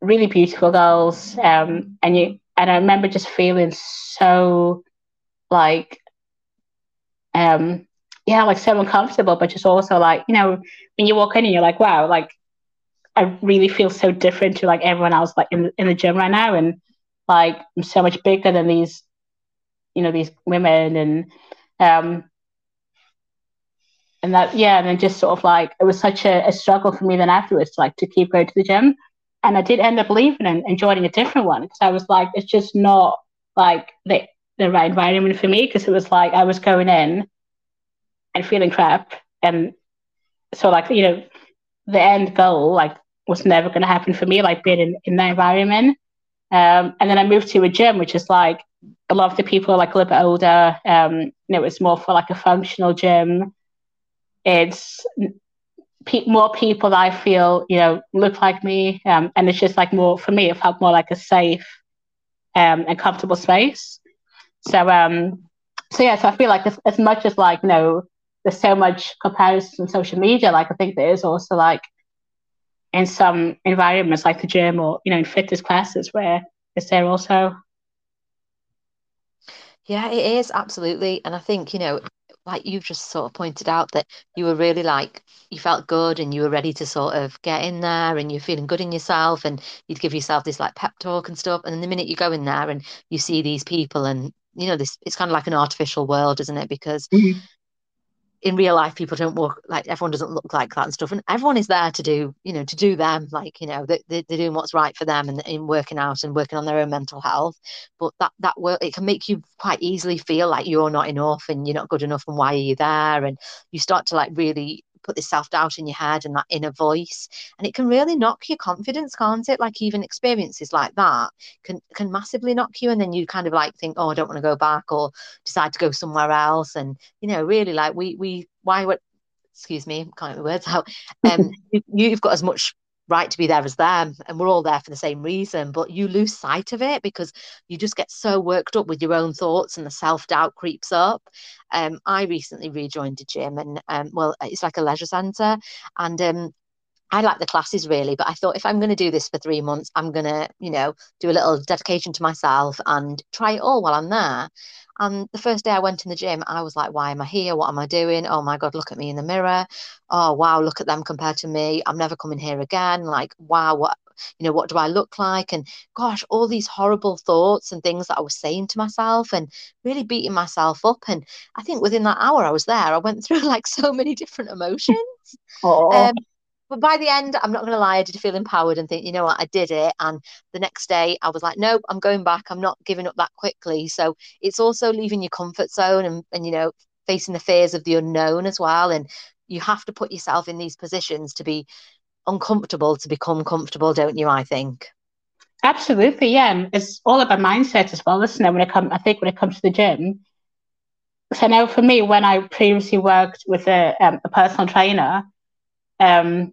really beautiful girls, um, and you, and I remember just feeling so like um yeah, like so uncomfortable, but just also like, you know, when you walk in and you're like, wow, like I really feel so different to like everyone else like in in the gym right now and like I'm so much bigger than these, you know, these women and um and that yeah, and then just sort of like it was such a, a struggle for me then afterwards to like to keep going to the gym. And I did end up leaving and, and joining a different one because I was like, it's just not like the the right environment for me because it was like I was going in and feeling crap. And so, like, you know, the end goal, like, was never going to happen for me, like, being in, in that environment. Um, and then I moved to a gym, which is like, a lot of the people are like a little bit older. Um, you know, it's more for like a functional gym. it's pe- more people that I feel you know look like me, um, and it's just like more for me. It felt more like a safe um, and comfortable space. So um, so yeah, so I feel like as, as much as like you know, there's so much comparison on social media. Like I think there is also like in some environments like the gym or you know in fitness classes where is there also. Yeah, it is absolutely, and I think you know like you've just sort of pointed out that you were really like you felt good and you were ready to sort of get in there and you're feeling good in yourself and you'd give yourself this like pep talk and stuff and then the minute you go in there and you see these people and you know this it's kind of like an artificial world isn't it because mm-hmm in real life people don't walk like everyone doesn't look like that and stuff. And everyone is there to do you know to do them like you know they, they, are doing what's right for them and in working out and working on their own mental health. But that that work it can make you quite easily feel like you're not enough and you're not good enough and why are you there? And you start to like really put this self doubt in your head and that inner voice, and it can really knock your confidence, can't it? Like even experiences like that can can massively knock you, and then you kind of like think, oh, I don't want to go back, or decide to go somewhere else, and you know, really like we we why what excuse me, can't get my words out. Um, *laughs* you, have got as much right to be there as them and we're all there for the same reason but you lose sight of it because you just get so worked up with your own thoughts and the self-doubt creeps up. Um, i recently rejoined a gym and um, well it's like a leisure center and um, I like the classes really, but I thought if I'm going to do this for three months, I'm going to, you know, do a little dedication to myself and try it all while I'm there. And the first day I went in the gym, I was like, why am I here? What am I doing? Oh my God, look at me in the mirror. Oh, wow, look at them compared to me. I'm never coming here again. Like, wow, what, you know, what do I look like? And gosh, all these horrible thoughts and things that I was saying to myself and really beating myself up. And I think within that hour I was there, I went *laughs* through like so many different emotions. Um, but by the end, I'm not going to lie, I did feel empowered and think, you know what, I did it. And the next day, I was like, nope, I'm going back. I'm not giving up that quickly. So it's also leaving your comfort zone and, and you know, facing the fears of the unknown as well. And you have to put yourself in these positions to be uncomfortable to become comfortable, don't you? I think. Absolutely, yeah. It's all about mindset as well, isn't it? When it comes, I think when it comes to the gym. So now, for me, when I previously worked with a, um, a personal trainer, um,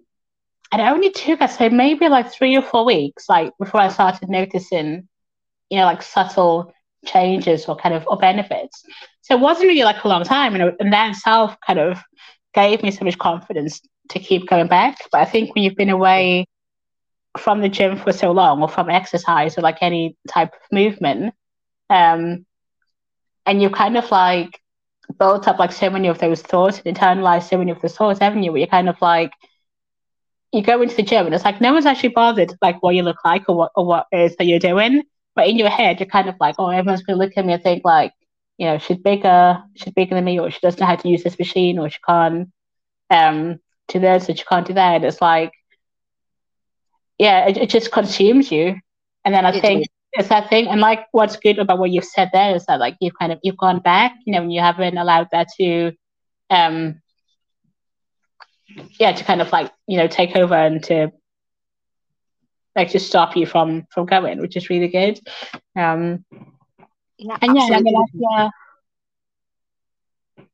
and it only took, I say, maybe like three or four weeks, like before I started noticing, you know, like subtle changes or kind of or benefits. So it wasn't really like a long time, and, and that itself kind of gave me so much confidence to keep going back. But I think when you've been away from the gym for so long, or from exercise, or like any type of movement, um, and you kind of like built up like so many of those thoughts and internalized so many of those thoughts, haven't you? Where you're kind of like you go into the gym and it's like no one's actually bothered like what you look like or what or what is that you're doing. But in your head, you're kind of like, oh, everyone's gonna look at me and think like, you know, she's bigger, she's bigger than me, or she doesn't know how to use this machine, or she can't um do this, or she can't do that. It's like, yeah, it, it just consumes you. And then I it think it's that thing. And like, what's good about what you've said there is that like you've kind of you've gone back, you know, and you haven't allowed that to um yeah, to kind of like, you know, take over and to like to stop you from from going, which is really good. Um yeah, and yeah, I mean, yeah.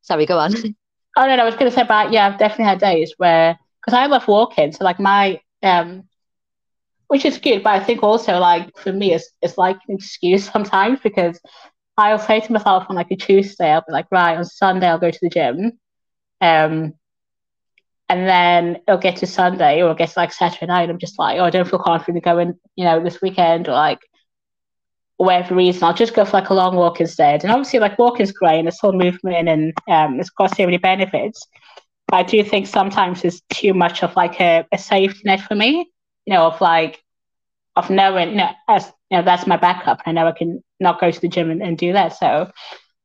Sorry, go on. Oh no, no, I was gonna say about yeah, I've definitely had days where because I love walking, so like my um which is good, but I think also like for me it's it's like an excuse *laughs* sometimes because I'll say to myself on like a Tuesday, I'll be like, right, on Sunday I'll go to the gym. Um and then it'll get to Sunday or it'll get to like Saturday night. I'm just like, oh, I don't feel confident going, you know, this weekend or like whatever reason. I'll just go for like a long walk instead. And obviously, like walking's great and it's all movement and um, it's got so many benefits. But I do think sometimes it's too much of like a, a safety net for me, you know, of like, of knowing, you know, as, you know, that's my backup. I know I can not go to the gym and, and do that. So,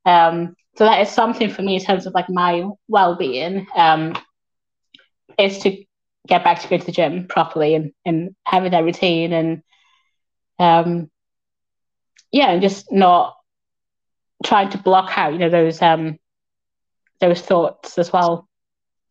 um, so that is something for me in terms of like my well-being. Um, is to get back to go to the gym properly and, and having that routine and um yeah and just not trying to block out you know those um those thoughts as well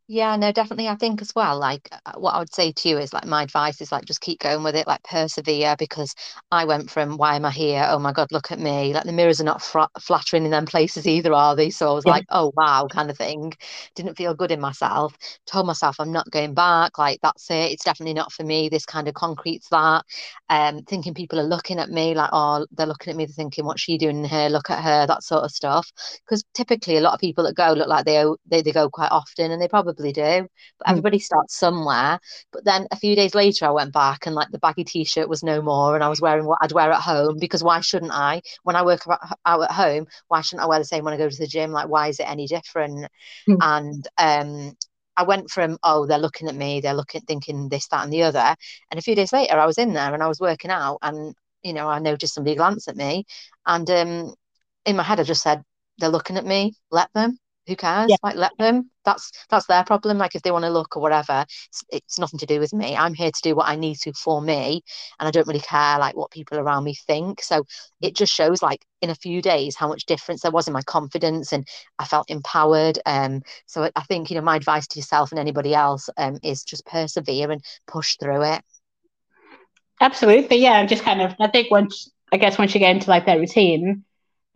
Yeah, no, definitely. I think as well, like uh, what I would say to you is like my advice is like just keep going with it, like persevere because I went from why am I here? Oh my God, look at me. Like the mirrors are not fr flattering in them places either, are they? So I was Yeah. like, oh wow, kind of thing. Didn't feel good in myself. Told myself I'm not going back. Like that's it. It's definitely not for me. This kind of concretes that. Um, thinking people are looking at me like, oh, they're looking at me, they're thinking, what's she doing here? Look at her, that sort of stuff. Because typically a lot of people that go look like they they, they go quite often and they probably do, but Mm. everybody starts somewhere. But then a few days later, I went back and like the baggy t-shirt was no more, and I was wearing what I'd wear at home because why shouldn't I? When I work out at home, why shouldn't I wear the same when I go to the gym? Like, why is it any different? Mm. And um, I went from oh, they're looking at me, they're looking, thinking this, that, and the other, and a few days later, I was in there and I was working out, and you know, I noticed somebody glance at me, and um, in my head, I just said, they're looking at me, let them who cares? Yeah. Like, let them. That's that's their problem. Like, if they want to look or whatever, it's, it's nothing to do with me. I'm here to do what I need to for me, and I don't really care like what people around me think. So it just shows, like, in a few days, how much difference there was in my confidence, and I felt empowered. Um, so I think you know my advice to yourself and anybody else um is just persevere and push through it. Absolutely, yeah. i'm just kind of, I think once, I guess once you get into like that routine,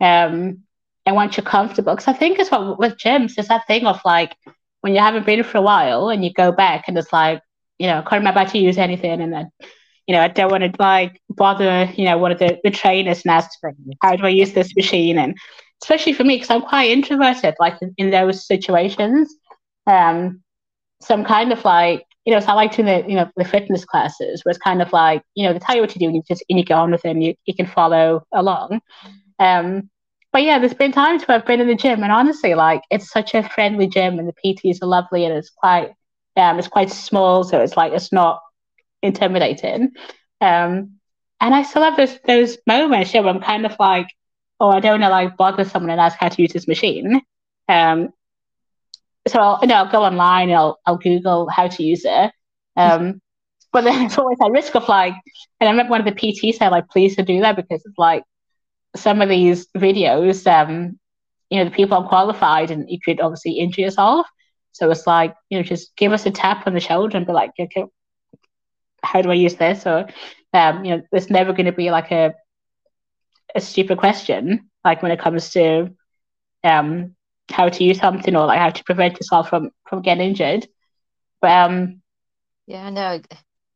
um, and once you're comfortable, because I think it's what with gyms, there's that thing of like when you haven't been for a while and you go back and it's like, you know, I can't remember how to use anything, and then, you know, I don't want to like bother, you know, one of the, the trainers and ask, how do I use this machine? And especially for me, because I'm quite introverted, like in, in those situations. Um, so I'm kind of like, you know, so I like to the, you know, the fitness classes where it's kind of like, you know, they tell you what to do and you just, and you go on with it and you, you can follow along. Um, but yeah, there's been times where I've been in the gym and honestly, like, it's such a friendly gym and the PTs are lovely and it's quite, um, it's quite small. So it's like, it's not intimidating. Um, and I still have those, those moments yeah, where I'm kind of like, oh, I don't want to like bother someone and ask how to use this machine. Um, so I'll, you know, I'll go online and I'll, I'll Google how to use it. Um, but then *laughs* it's always that risk of like, and I remember one of the PTs said like, please don't do that because it's like some of these videos, um, you know, the people are qualified and you could obviously injure yourself. So it's like, you know, just give us a tap on the shoulder and be like, okay, how do I use this? Or, um, you know, there's never going to be like a a stupid question, like when it comes to um how to use something or like how to prevent yourself from from getting injured. But um, Yeah, no,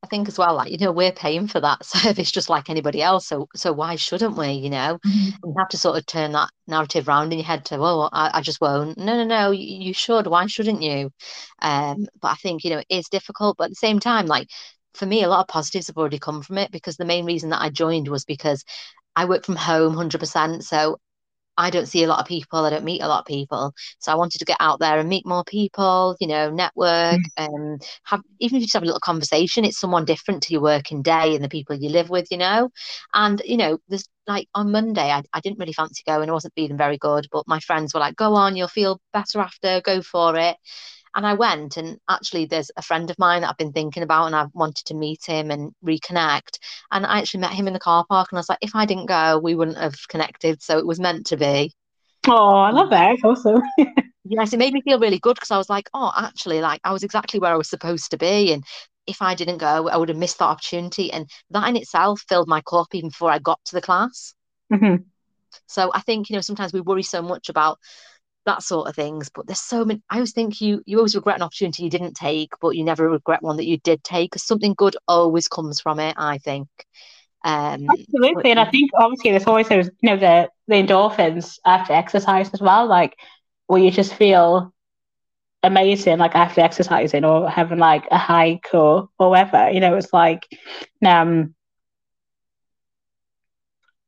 I think as well, like, you know, we're paying for that *laughs* service just like anybody else. So so why shouldn't we, you know? You have to sort of turn that narrative round in your head to, oh, I, I just won't. No, no, no, you, you should. Why shouldn't you? Um, but I think, you know, it is difficult, but at the same time, like for me, a lot of positives have already come from it because the main reason that I joined was because I work from home 100%. So I don't see a lot of people. I don't meet a lot of people. So I wanted to get out there and meet more people, you know, network and have, even if you just have a little conversation, it's someone different to your working day and the people you live with, you know. And, you know, there's like on Monday, I, I didn't really fancy going. I wasn't feeling very good, but my friends were like, go on, you'll feel better after, go for it. And I went, and actually, there's a friend of mine that I've been thinking about, and I've wanted to meet him and reconnect. And I actually met him in the car park, and I was like, if I didn't go, we wouldn't have connected. So it was meant to be. oh, I love that. It's awesome. *laughs* Yes, it made me feel really good because I was like, oh, actually, like I was exactly where I was supposed to be. And if I didn't go, I would have missed that opportunity. And that in itself filled my cup even before I got to the class. Mhm. So I think, you know, sometimes we worry so much about that sort of things, but there's so many. I always think you you always regret an opportunity you didn't take, but you never regret one that you did take because something good always comes from it, I think. Um, Absolutely, and I think obviously there's always those, you know, the the endorphins after exercise as well, like where you just feel amazing, like after exercising or having like a hike or or whatever. You know, it's like, um,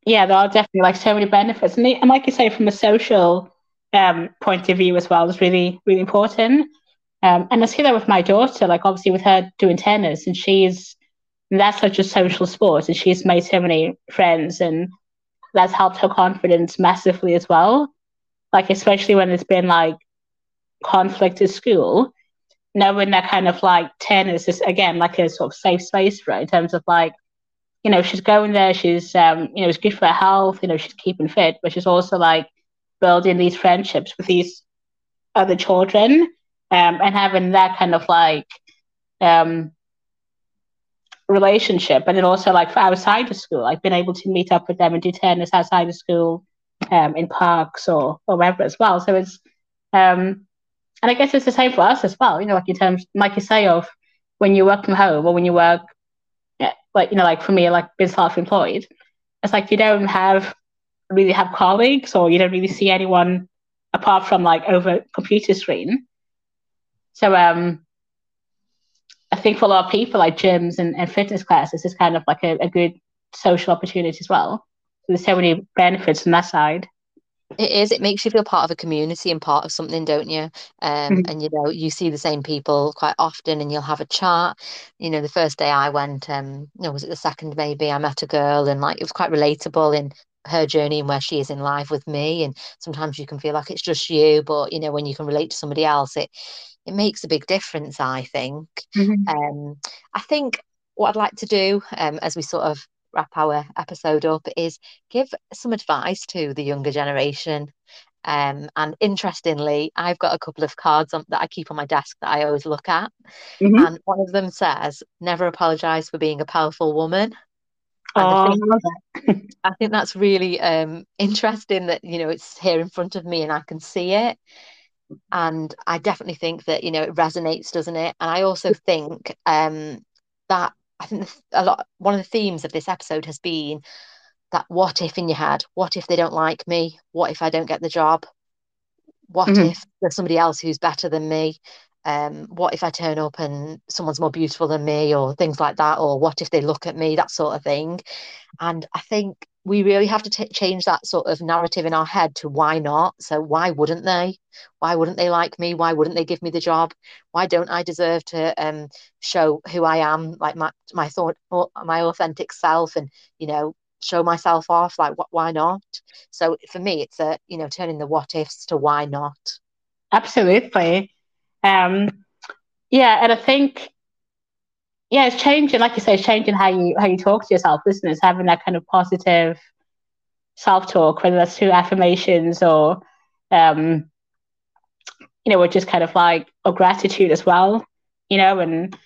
yeah, there are definitely like so many benefits, and, and like you say, from a social um point of view as well, is really really important. Um, and I see that with my daughter, like obviously with her doing tennis, and she's that's such a social sport, and she's made so many friends, and that's helped her confidence massively as well. Like especially when there's been like conflict at school, knowing that kind of like tennis is again like a sort of safe space for her in terms of like, you know, she's going there, she's um, you know, it's good for her health, you know, she's keeping fit, but she's also like building these friendships with these other children. um, and having that kind of like um, relationship, but then also like for outside of school, I've been able to meet up with them and do tennis outside of school, um, in parks or or wherever as well. So it's um, and I guess it's the same for us as well. You know, like in terms, like you say, of when you work from home or when you work, yeah, like you know, like for me, like being self-employed, it's like you don't have really have colleagues or you don't really see anyone apart from like over computer screen. So um, I think for a lot of people, like gyms and, and fitness classes is kind of like a, a good social opportunity as well. So there's so many benefits on that side. It is. It makes you feel part of a community and part of something, don't you? Um, mm-hmm. And you know, you see the same people quite often, and you'll have a chat. You know, the first day I went, um, you know, was it the second maybe? I met a girl, and like it was quite relatable in her journey and where she is in life with me. And sometimes you can feel like it's just you, but you know, when you can relate to somebody else, it it makes a big difference. I think. Mm-hmm. Um, I think what I'd like to do, um, as we sort of wrap our episode up is give some advice to the younger generation. Um, and interestingly, I've got a couple of cards on, that I keep on my desk that I always look at. Mm-hmm. And one of them says, Never apologize for being a powerful woman. I, think, I think that's really um, interesting that, you know, it's here in front of me and I can see it. And I definitely think that, you know, it resonates, doesn't it? And I also think um, that I think a lot one of the themes of this episode has been that what if in your head, what if they don't like me? What if I don't get the job? What mm-hmm. if there's somebody else who's better than me? Um, what if I turn up and someone's more beautiful than me, or things like that, or what if they look at me, that sort of thing. And I think we really have to t- change that sort of narrative in our head to why not? So why wouldn't they? Why wouldn't they like me? Why wouldn't they give me the job? Why don't i deserve to um, show who i am like my my thought my authentic self and you know show myself off? Like wh- why not? So for me it's a you know turning the what ifs to why not. Absolutely um yeah and i think yeah, it's changing. Like you say, it's changing how you how you talk to yourself, isn't it? It's having that kind of positive self talk, whether that's through affirmations or, um, you know, or just kind of like or gratitude as well, you know. And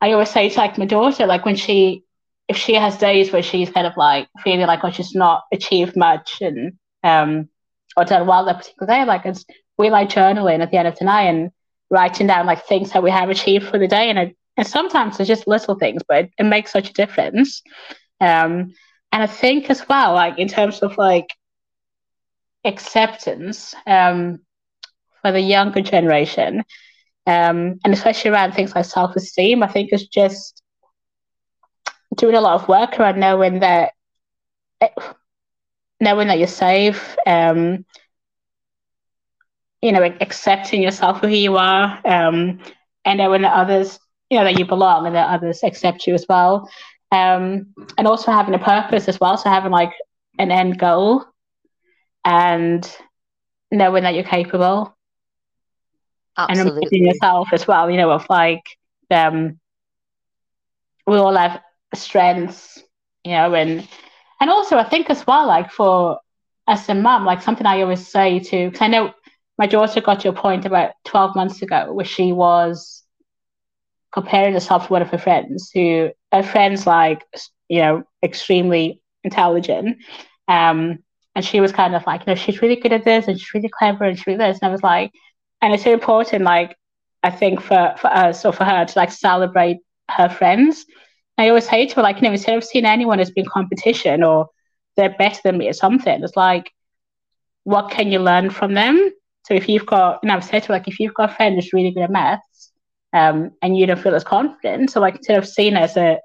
I always say to like my daughter, like when she if she has days where she's kind of like feeling like oh she's not achieved much and um or done well that particular day, like it's we like journaling at the end of the night and writing down like things that we have achieved for the day and and sometimes it's just little things, but it, it makes such a difference. Um, and I think as well, like in terms of like acceptance um, for the younger generation, um, and especially around things like self esteem, I think it's just doing a lot of work around knowing that knowing that you're safe, um, you know, accepting yourself for who you are, um, and knowing that others you know that you belong and that others accept you as well um, and also having a purpose as well so having like an end goal and knowing that you're capable Absolutely. and reminding yourself as well you know of like um we all have strengths you know and and also i think as well like for as a mum like something i always say to because i know my daughter got to a point about 12 months ago where she was comparing herself to one of her friends who her friends like you know extremely intelligent um and she was kind of like you know she's really good at this and she's really clever and she's really this. And i was like and it's so important like i think for for us or for her to like celebrate her friends. I always say to her like you know instead of seeing anyone as being competition or they're better than me or something it's like what can you learn from them so if you've got and i've said to like if you've got a friend who's really good at maths, um, and you don't feel as confident. So like instead of seeing as a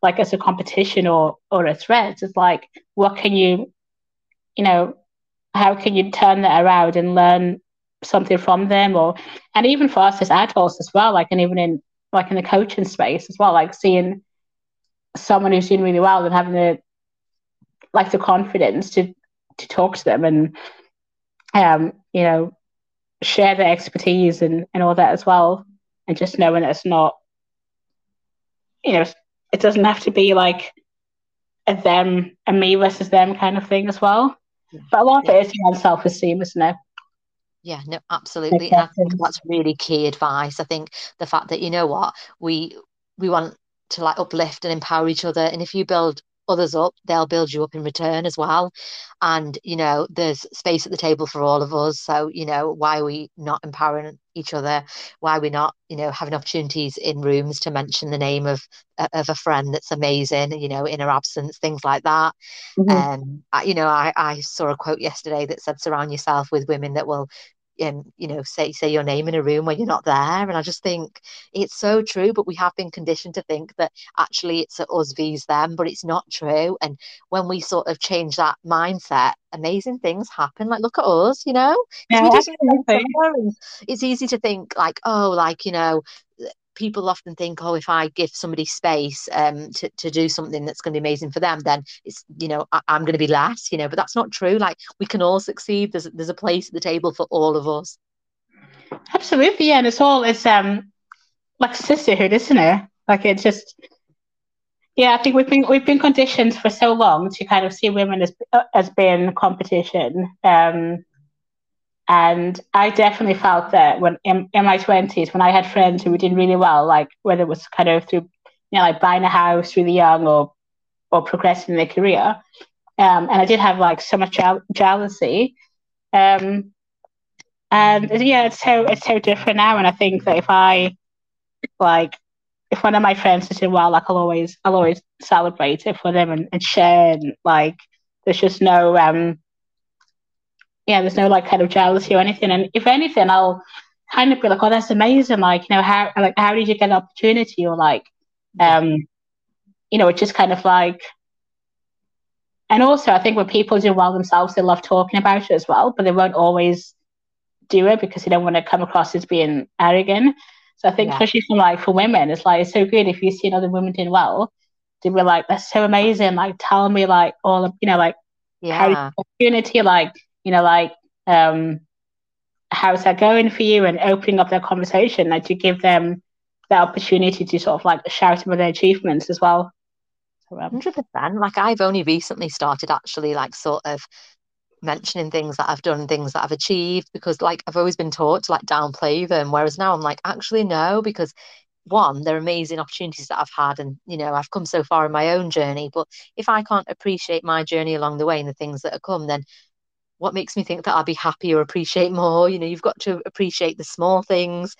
like as a competition or or a threat, it's like what can you, you know, how can you turn that around and learn something from them or and even for us as adults as well, like and even in like in the coaching space as well, like seeing someone who's doing really well and having the like the confidence to to talk to them and um you know share their expertise and and all that as well and just knowing that it's not, you know, it doesn't have to be like a them and me versus them kind of thing as well. But a lot of it is around self esteem, isn't it? Yeah, no, absolutely. And I think that's really key advice. I think the fact that, you know what, we we want to like uplift and empower each other. And if you build others up, they'll build you up in return as well. And, you know, there's space at the table for all of us. So, you know, why are we not empowering each other? Why are we not, you know, having opportunities in rooms to mention the name of of a friend that's amazing, you know, in her absence, things like that. Mm-hmm. Um, you know, I, I saw a quote yesterday that said, surround yourself with women that will um, you know, say say your name in a room when you're not there. And I just think it's so true. But we have been conditioned to think that actually it's us vs them, but it's not true. And when we sort of change that mindset, amazing things happen. Like look at us, you know. Yeah, it's easy to think like, oh, like you know, people often think, oh, if I give somebody space um, to, to do something that's going to be amazing for them, then it's, you know, I, am going to be less, you know, but that's not true. Like we can all succeed. There's, there's a place at the table for all of us. Absolutely. Yeah. And it's all, it's um like sisterhood, isn't it? Like it's just, yeah, I think we've been, we've been conditioned for so long to kind of see women as, as being competition. Um, and I definitely felt that when in, in my twenties, when I had friends who were doing really well, like whether it was kind of through, you know, like buying a house really young or or progressing in their career, um, and I did have like so much jealousy, um, and yeah, it's so it's so different now. And I think that if I like if one of my friends is doing well, like I'll always I'll always celebrate it for them and, and share and like there's just no um yeah, there's no like kind of jealousy or anything. And if anything, I'll kind of be like, oh, that's amazing. Like, you know, how like how did you get an opportunity? Or like, um, you know, it's just kind of like. And also, I think when people do well themselves, they love talking about it as well, but they won't always do it because they don't want to come across as being arrogant. So I think, yeah. especially for like for women, it's like it's so good if you see another woman doing well, to be like, that's so amazing. Like, tell me like all of you know, like yeah. how opportunity, like you know, like, um, how's that going for you? And opening up that conversation, like to give them the opportunity to sort of like shout about their achievements as well. Um, Hundred percent. Like I've only recently started actually like sort of mentioning things that I've done, things that I've achieved, because like I've always been taught to like downplay them. Whereas now I'm like, actually no, because one, they're amazing opportunities that I've had, and you know, I've come so far in my own journey. But if I can't appreciate my journey along the way and the things that have come, then what makes me think that I'll be happy or appreciate more? You know, you've got to appreciate the small things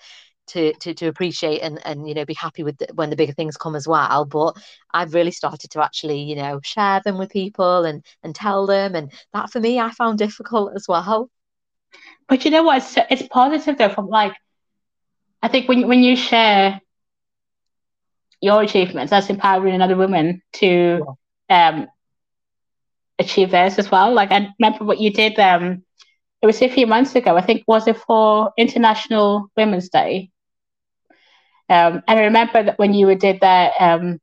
to to, to appreciate and and you know be happy with the, when the bigger things come as well. But I've really started to actually you know share them with people and and tell them, and that for me I found difficult as well. But you know what? It's, it's positive though. From like, I think when when you share your achievements, that's empowering another woman to um achieve theirs as well. Like I remember what you did. Um, it was a few months ago. I think was it for International Women's Day. Um, and I remember that when you did that, um,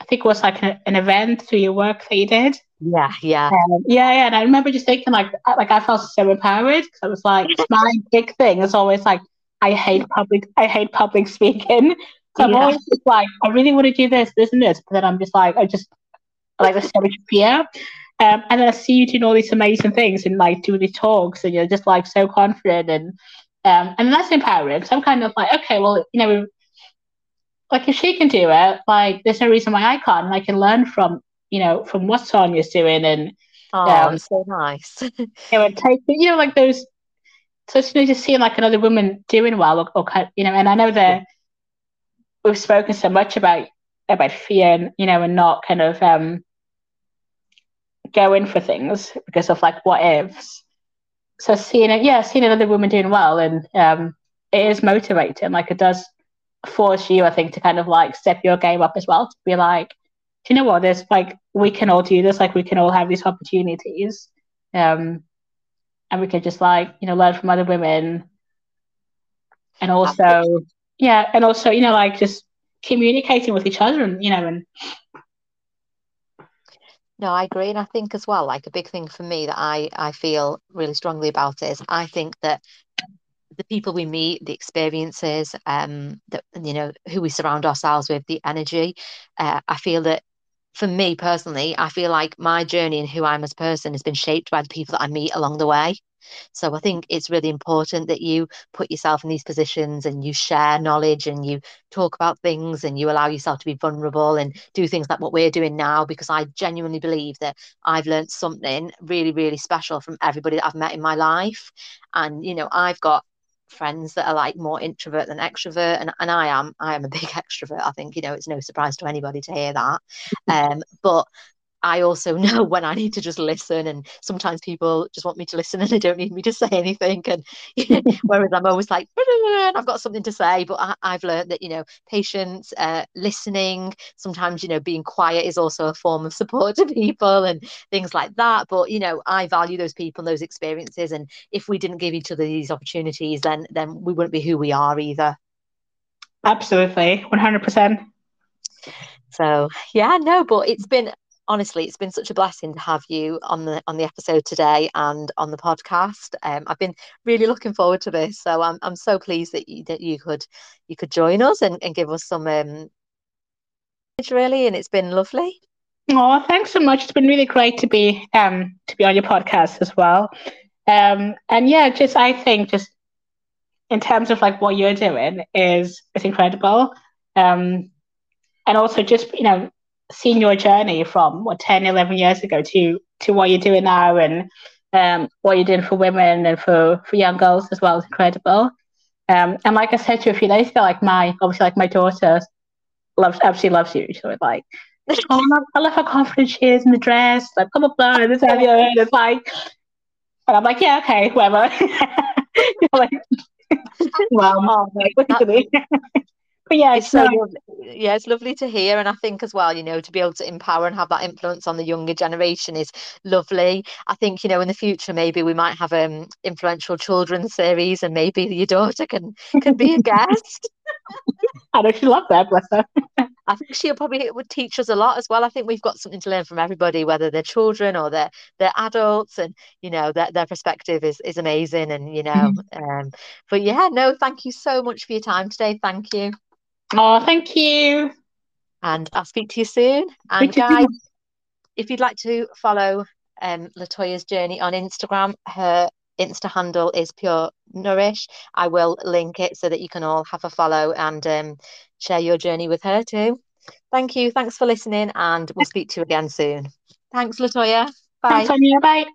I think it was like an, an event through your work that you did. Yeah, yeah, um, yeah, yeah. And I remember just thinking like, like I felt so empowered because I was like, *laughs* my big thing is always like, I hate public, I hate public speaking. So I'm always just like, I really want to do this, this, and this, but then I'm just like, I just like there's so much fear. Um, and then I see you doing all these amazing things and like doing these talks, and you're just like so confident, and um, and that's empowering. So I'm kind of like, okay, well, you know, like if she can do it, like there's no reason why I can't, and I can learn from you know from what Sonia's doing, and oh, um, so nice. *laughs* you know, and take you know like those. So you know, just seeing like another woman doing well, or, or you know, and I know that we've spoken so much about about fear, and you know, and not kind of um go in for things because of like what ifs. So seeing it, yeah, seeing another woman doing well, and um, it is motivating. Like it does force you, I think, to kind of like step your game up as well. To be like, do you know what? There's like we can all do this. Like we can all have these opportunities, um, and we can just like you know learn from other women, and also yeah, and also you know like just communicating with each other, and you know, and no, I agree. And I think as well, like a big thing for me that I, I feel really strongly about is I think that the people we meet, the experiences, um, that you know, who we surround ourselves with, the energy, uh, I feel that for me personally, I feel like my journey and who I'm as a person has been shaped by the people that I meet along the way. So I think it's really important that you put yourself in these positions and you share knowledge and you talk about things and you allow yourself to be vulnerable and do things like what we're doing now because I genuinely believe that I've learned something really, really special from everybody that I've met in my life. And, you know, I've got friends that are like more introvert than extrovert and, and I am I am a *laughs* big extrovert I think you know it's no surprise to anybody to hear that. *laughs* Um but I also *laughs* know when I need to just listen, and sometimes people just want me to listen *laughs* and they don't need me to say anything. And you *laughs* know, whereas I'm always like, I've got something to say, but I, have learned that you know, patience, uh, listening, sometimes you know, being quiet is also a form of support to people and things like that. But you know, I value those people and those experiences, and if we didn't give each other these opportunities, then then we wouldn't be who we are either. Absolutely, one hundred percent. So yeah, no, but it's been honestly, it's been such a blessing to have you on the on the episode today and on the podcast. Um, I've been really looking forward to this, so I'm I'm so pleased that you that you could you could join us and, and give us some um, really, and it's been lovely. Oh, thanks so much. It's been really great to be um to be on your podcast as well. Um, and yeah, just I think just in terms of like what you're doing is is incredible. Um, and also just you know seeing your journey from what 10 11 years ago to to what you're doing now and um, what you're doing for women and for for young girls as well is incredible. Um, and like i said to you a few days ago like my obviously like my daughter loves absolutely loves you so like oh, I, love, I love how confident she is in the dress like blah blah blah and this and the other it's like and i'm like yeah okay whatever. *laughs* Like *laughs* well oh, *laughs* but yeah, it's, so lovely. yeah, it's lovely to hear, and I think as well, you know, to be able to empower and have that influence on the younger generation is lovely. I think you know, in the future, maybe we might have um influential children's series, and maybe your daughter can can be a guest. *laughs* I know she loved that, bless her. I think she'll probably would teach us a lot as well. I think we've got something to learn from everybody, whether they're children or they're they're adults, and you know their their perspective is is amazing. And you know, mm-hmm. um, but yeah, no, thank you so much for your time today. Thank you. Oh, thank you. And I'll speak to you soon. And guys, if you'd like to follow um, Latoya's journey on Instagram, her Insta handle is Pure Nourish. I will link it so that you can all have a follow and um, share your journey with her too. Thank you. Thanks for listening, and we'll speak to you again soon. Thanks, Latoya. Bye. Thanks, Bye.